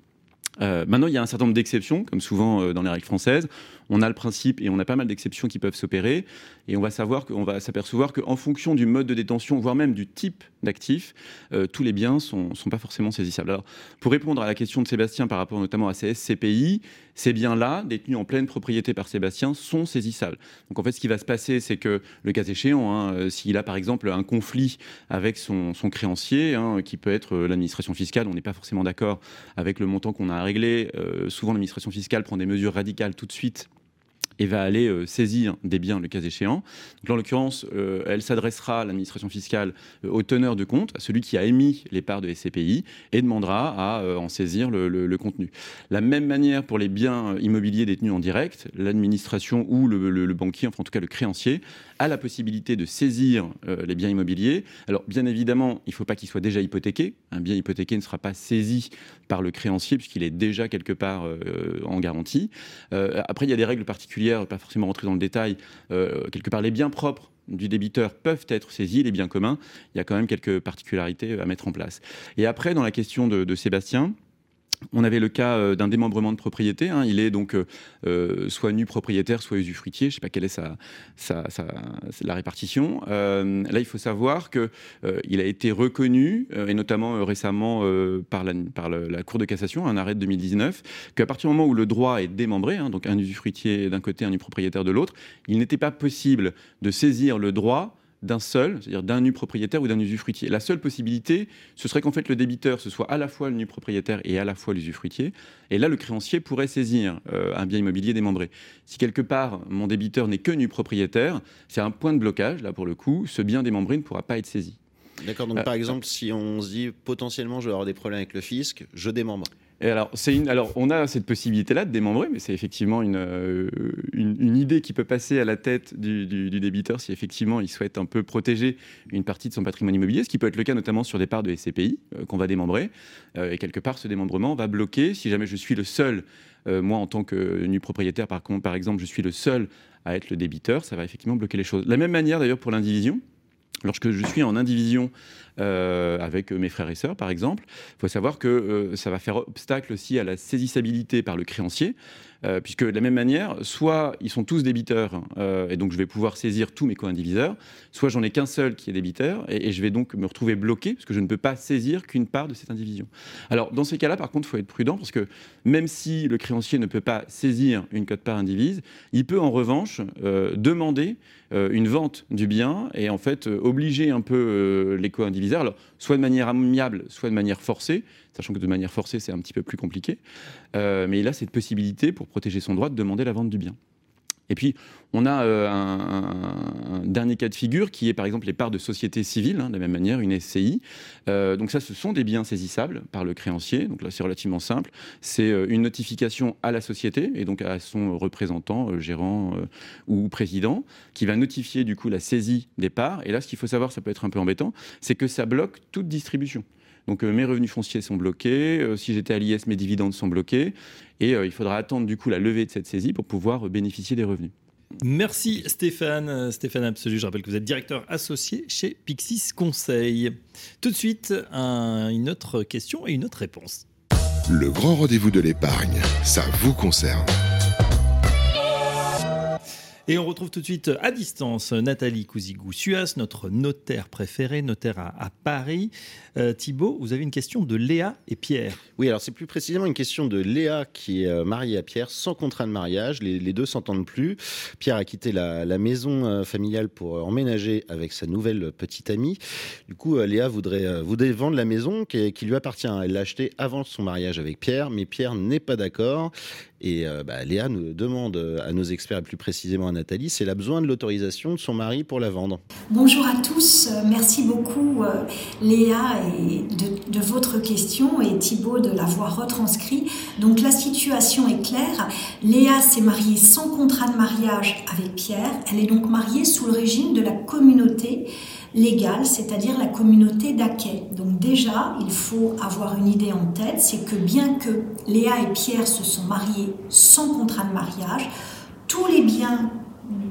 Speaker 7: Euh, maintenant, il y a un certain nombre d'exceptions, comme souvent euh, dans les règles françaises. On a le principe et on a pas mal d'exceptions qui peuvent s'opérer. Et on va savoir qu'on va s'apercevoir qu'en fonction du mode de détention, voire même du type d'actif, euh, tous les biens sont, sont pas forcément saisissables. Pour répondre à la question de Sébastien par rapport notamment à ces SCPI, ces biens-là, détenus en pleine propriété par Sébastien, sont saisissables. Donc en fait, ce qui va se passer, c'est que le cas échéant, hein, s'il a par exemple un conflit avec son, créancier, hein, qui peut être l'administration fiscale, on n'est pas forcément d'accord avec le montant qu'on a à régler. Euh, souvent, l'administration fiscale prend des mesures radicales tout de suite et va aller euh, saisir des biens le cas échéant. Donc, en l'occurrence, euh, elle s'adressera à l'administration fiscale euh, au teneur de compte, à celui qui a émis les parts de SCPI, et demandera à en saisir le, contenu. La même manière pour les biens immobiliers détenus en direct, l'administration ou le, banquier, enfin en tout cas le créancier, a la possibilité de saisir euh, les biens immobiliers. Alors bien évidemment, il ne faut pas qu'il soit déjà hypothéqué. Un bien hypothéqué ne sera pas saisi par le créancier puisqu'il est déjà quelque part euh, en garantie. Euh, après, il y a des règles particulières, pas forcément rentrer dans le détail. Quelque part, les biens propres du débiteur peuvent être saisis, les biens communs, il y a quand même quelques particularités à mettre en place. Et après, dans la question de Sébastien, on avait le cas euh, d'un démembrement de propriété. Hein. Il est donc euh, soit nu propriétaire, soit usufruitier. Je ne sais pas quelle est sa, la répartition. Euh, là, il faut savoir qu'il euh, a été reconnu, euh, et notamment récemment par, la, Cour de cassation, un arrêt de 2019, qu'à partir du moment où le droit est démembré, hein, donc un usufruitier d'un côté, un nu propriétaire de l'autre, il n'était pas possible de saisir le droit d'un seul, c'est-à-dire d'un nu propriétaire ou d'un usufruitier. La seule possibilité, ce serait qu'en fait le débiteur, ce soit à la fois le nu propriétaire et à la fois l'usufruitier. Et là, le créancier pourrait saisir euh, un bien immobilier démembré. Si quelque part, mon débiteur n'est que nu propriétaire, c'est un point de blocage, là pour le coup, ce bien démembré ne pourra pas être saisi.
Speaker 3: D'accord, donc euh, par exemple, si on se dit potentiellement je vais avoir des problèmes avec le fisc, je démembre.
Speaker 7: Alors, on a cette possibilité-là de démembrer, mais c'est effectivement une, euh, une, idée qui peut passer à la tête du, débiteur si effectivement il souhaite un peu protéger une partie de son patrimoine immobilier, ce qui peut être le cas notamment sur des parts de SCPI euh, qu'on va démembrer. Euh, et quelque part, ce démembrement va bloquer, si jamais je suis le seul, moi en tant que nu propriétaire, par par exemple, je suis le seul à être le débiteur, ça va effectivement bloquer les choses. De la même manière d'ailleurs pour l'indivision. Lorsque je suis en indivision euh, avec mes frères et sœurs, par exemple, il faut savoir que euh, ça va faire obstacle aussi à la saisissabilité par le créancier, euh, puisque de la même manière, soit ils sont tous débiteurs, et donc je vais pouvoir saisir tous mes co-indiviseurs, soit j'en ai qu'un seul qui est débiteur, et, je vais donc me retrouver bloqué, parce que je ne peux pas saisir qu'une part de cette indivision. Alors, dans ces cas-là, par contre, il faut être prudent, parce que même si le créancier ne peut pas saisir une cote-part indivise, il peut en revanche demander une vente du bien, et en fait obliger un peu co-indiviseurs, alors soit de manière amiable, soit de manière forcée, sachant que de manière forcée, c'est un petit peu plus compliqué. Euh, mais il a cette possibilité, pour protéger son droit, de demander la vente du bien. Et puis, on a euh, un, dernier cas de figure qui est par exemple les parts de société civile, hein, de la même manière, une SCI. Euh, donc ça, ce sont des biens saisissables par le créancier. Donc là, c'est relativement simple. C'est euh, une notification à la société et donc à son représentant, gérant ou président, qui va notifier du coup la saisie des parts. Et là, ce qu'il faut savoir, ça peut être un peu embêtant, c'est que ça bloque toute distribution. Donc euh, mes revenus fonciers sont bloqués, euh, si j'étais à l'IS, mes dividendes sont bloqués, et euh, il faudra attendre du coup la levée de cette saisie pour pouvoir bénéficier des revenus.
Speaker 2: Merci Stéphane. Stéphane Absolu, je rappelle que vous êtes directeur associé chez Pixis Conseil. Tout de suite, une autre question et une autre réponse.
Speaker 1: Le grand rendez-vous de l'épargne, ça vous concerne.
Speaker 2: Et on retrouve tout de suite à distance Nathalie Cousigou-Suas, notre notaire préféré, notaire à, Paris. Euh, Thibault, vous avez une question de Léa et Pierre.
Speaker 3: Oui, alors c'est plus précisément une question de Léa qui est euh, mariée à Pierre sans contrat de mariage. Les, deux s'entendent plus. Pierre a quitté la, maison euh, familiale pour emménager avec sa nouvelle petite amie. Du coup, Léa voudrait, voudrait vendre la maison qui, qui lui appartient. Elle l'a achetée avant son mariage avec Pierre, mais Pierre n'est pas d'accord. Et euh, bah, Léa nous demande euh, à nos experts, plus précisément à Nathalie, si elle a besoin de l'autorisation de son mari pour la vendre.
Speaker 8: Bonjour à tous, euh, merci beaucoup Léa et de, de, votre question et Thibault de l'avoir retranscrit. Donc la situation est claire. Léa s'est mariée sans contrat de mariage avec Pierre. Elle est donc mariée sous le régime de la communauté légale, c'est-à-dire la communauté d'Aquet. Donc déjà, il faut avoir une idée en tête, c'est que bien que Léa et Pierre se sont mariés sans contrat de mariage, tous les biens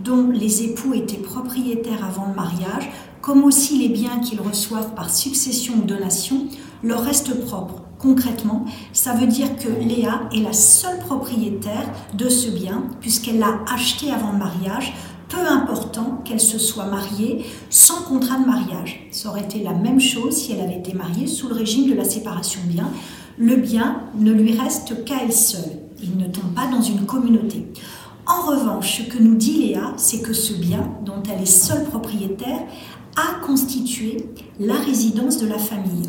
Speaker 8: dont les époux étaient propriétaires avant le mariage, comme aussi les biens qu'ils reçoivent par succession ou donation, leur restent propres. Concrètement, ça veut dire que Léa est la seule propriétaire de ce bien, puisqu'elle l'a acheté avant le mariage, peu important qu'elle se soit mariée sans contrat de mariage. Ça aurait été la même chose si elle avait été mariée sous le régime de la séparation de biens. Le bien ne lui reste qu'à elle seule. Il ne tombe pas dans une communauté. En revanche, ce que nous dit Léa, c'est que ce bien, dont elle est seule propriétaire, a constitué la résidence de la famille.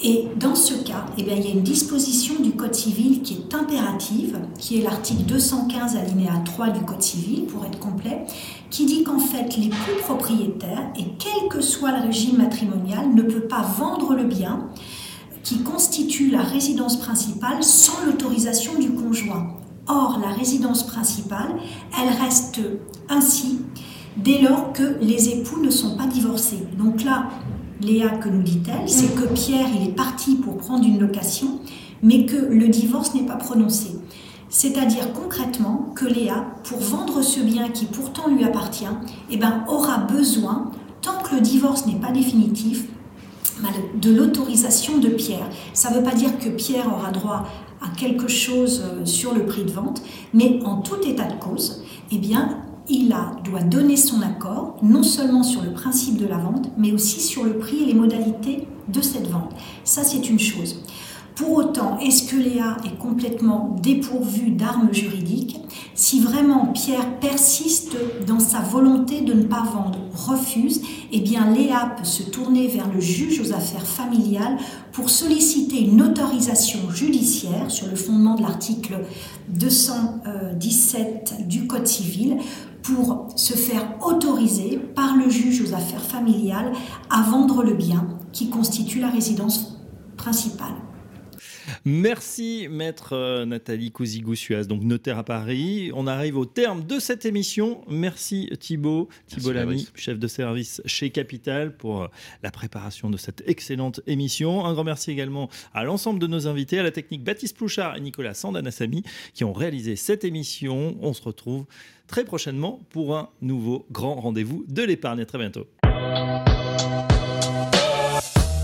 Speaker 8: Et dans ce cas, eh bien, il y a une disposition du Code civil qui est impérative, qui est l'article 215 alinéa 3 du Code civil, pour être complet, qui dit qu'en fait, l'époux propriétaire, et quel que soit le régime matrimonial, ne peut pas vendre le bien qui constitue la résidence principale sans l'autorisation du conjoint. Or, la résidence principale, elle reste ainsi dès lors que les époux ne sont pas divorcés. Donc là, Léa, que nous dit-elle C'est que Pierre, il est parti pour prendre une location, mais que le divorce n'est pas prononcé. C'est-à-dire concrètement que Léa, pour vendre ce bien qui pourtant lui appartient, eh ben, aura besoin, tant que le divorce n'est pas définitif, bah, de l'autorisation de Pierre. Ça ne veut pas dire que Pierre aura droit à quelque chose euh, sur le prix de vente, mais en tout état de cause, eh bien, il doit donner son accord, non seulement sur le principe de la vente, mais aussi sur le prix et les modalités de cette vente. Ça, c'est une chose. Pour autant, est-ce que Léa est complètement dépourvue d'armes juridiques Si vraiment Pierre persiste dans sa volonté de ne pas vendre, refuse, eh bien Léa peut se tourner vers le juge aux affaires familiales pour solliciter une autorisation judiciaire sur le fondement de l'article 217 du Code civil pour se faire autoriser par le juge aux affaires familiales à vendre le bien qui constitue la résidence principale.
Speaker 2: Merci, maître euh, Nathalie Cousigou-Suaz, donc notaire à Paris. On arrive au terme de cette émission. Merci Thibault, Thibault Lamy, chef de service chez Capital, pour euh, la préparation de cette excellente émission. Un grand merci également à l'ensemble de nos invités, à la technique Baptiste Plouchard et Nicolas Sandanassami, qui ont réalisé cette émission. On se retrouve très prochainement pour un nouveau grand rendez-vous de l'épargne. À très bientôt.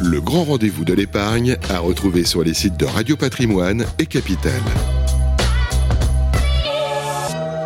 Speaker 1: Le grand rendez-vous de l'épargne à retrouver sur les sites de Radio Patrimoine et Capital.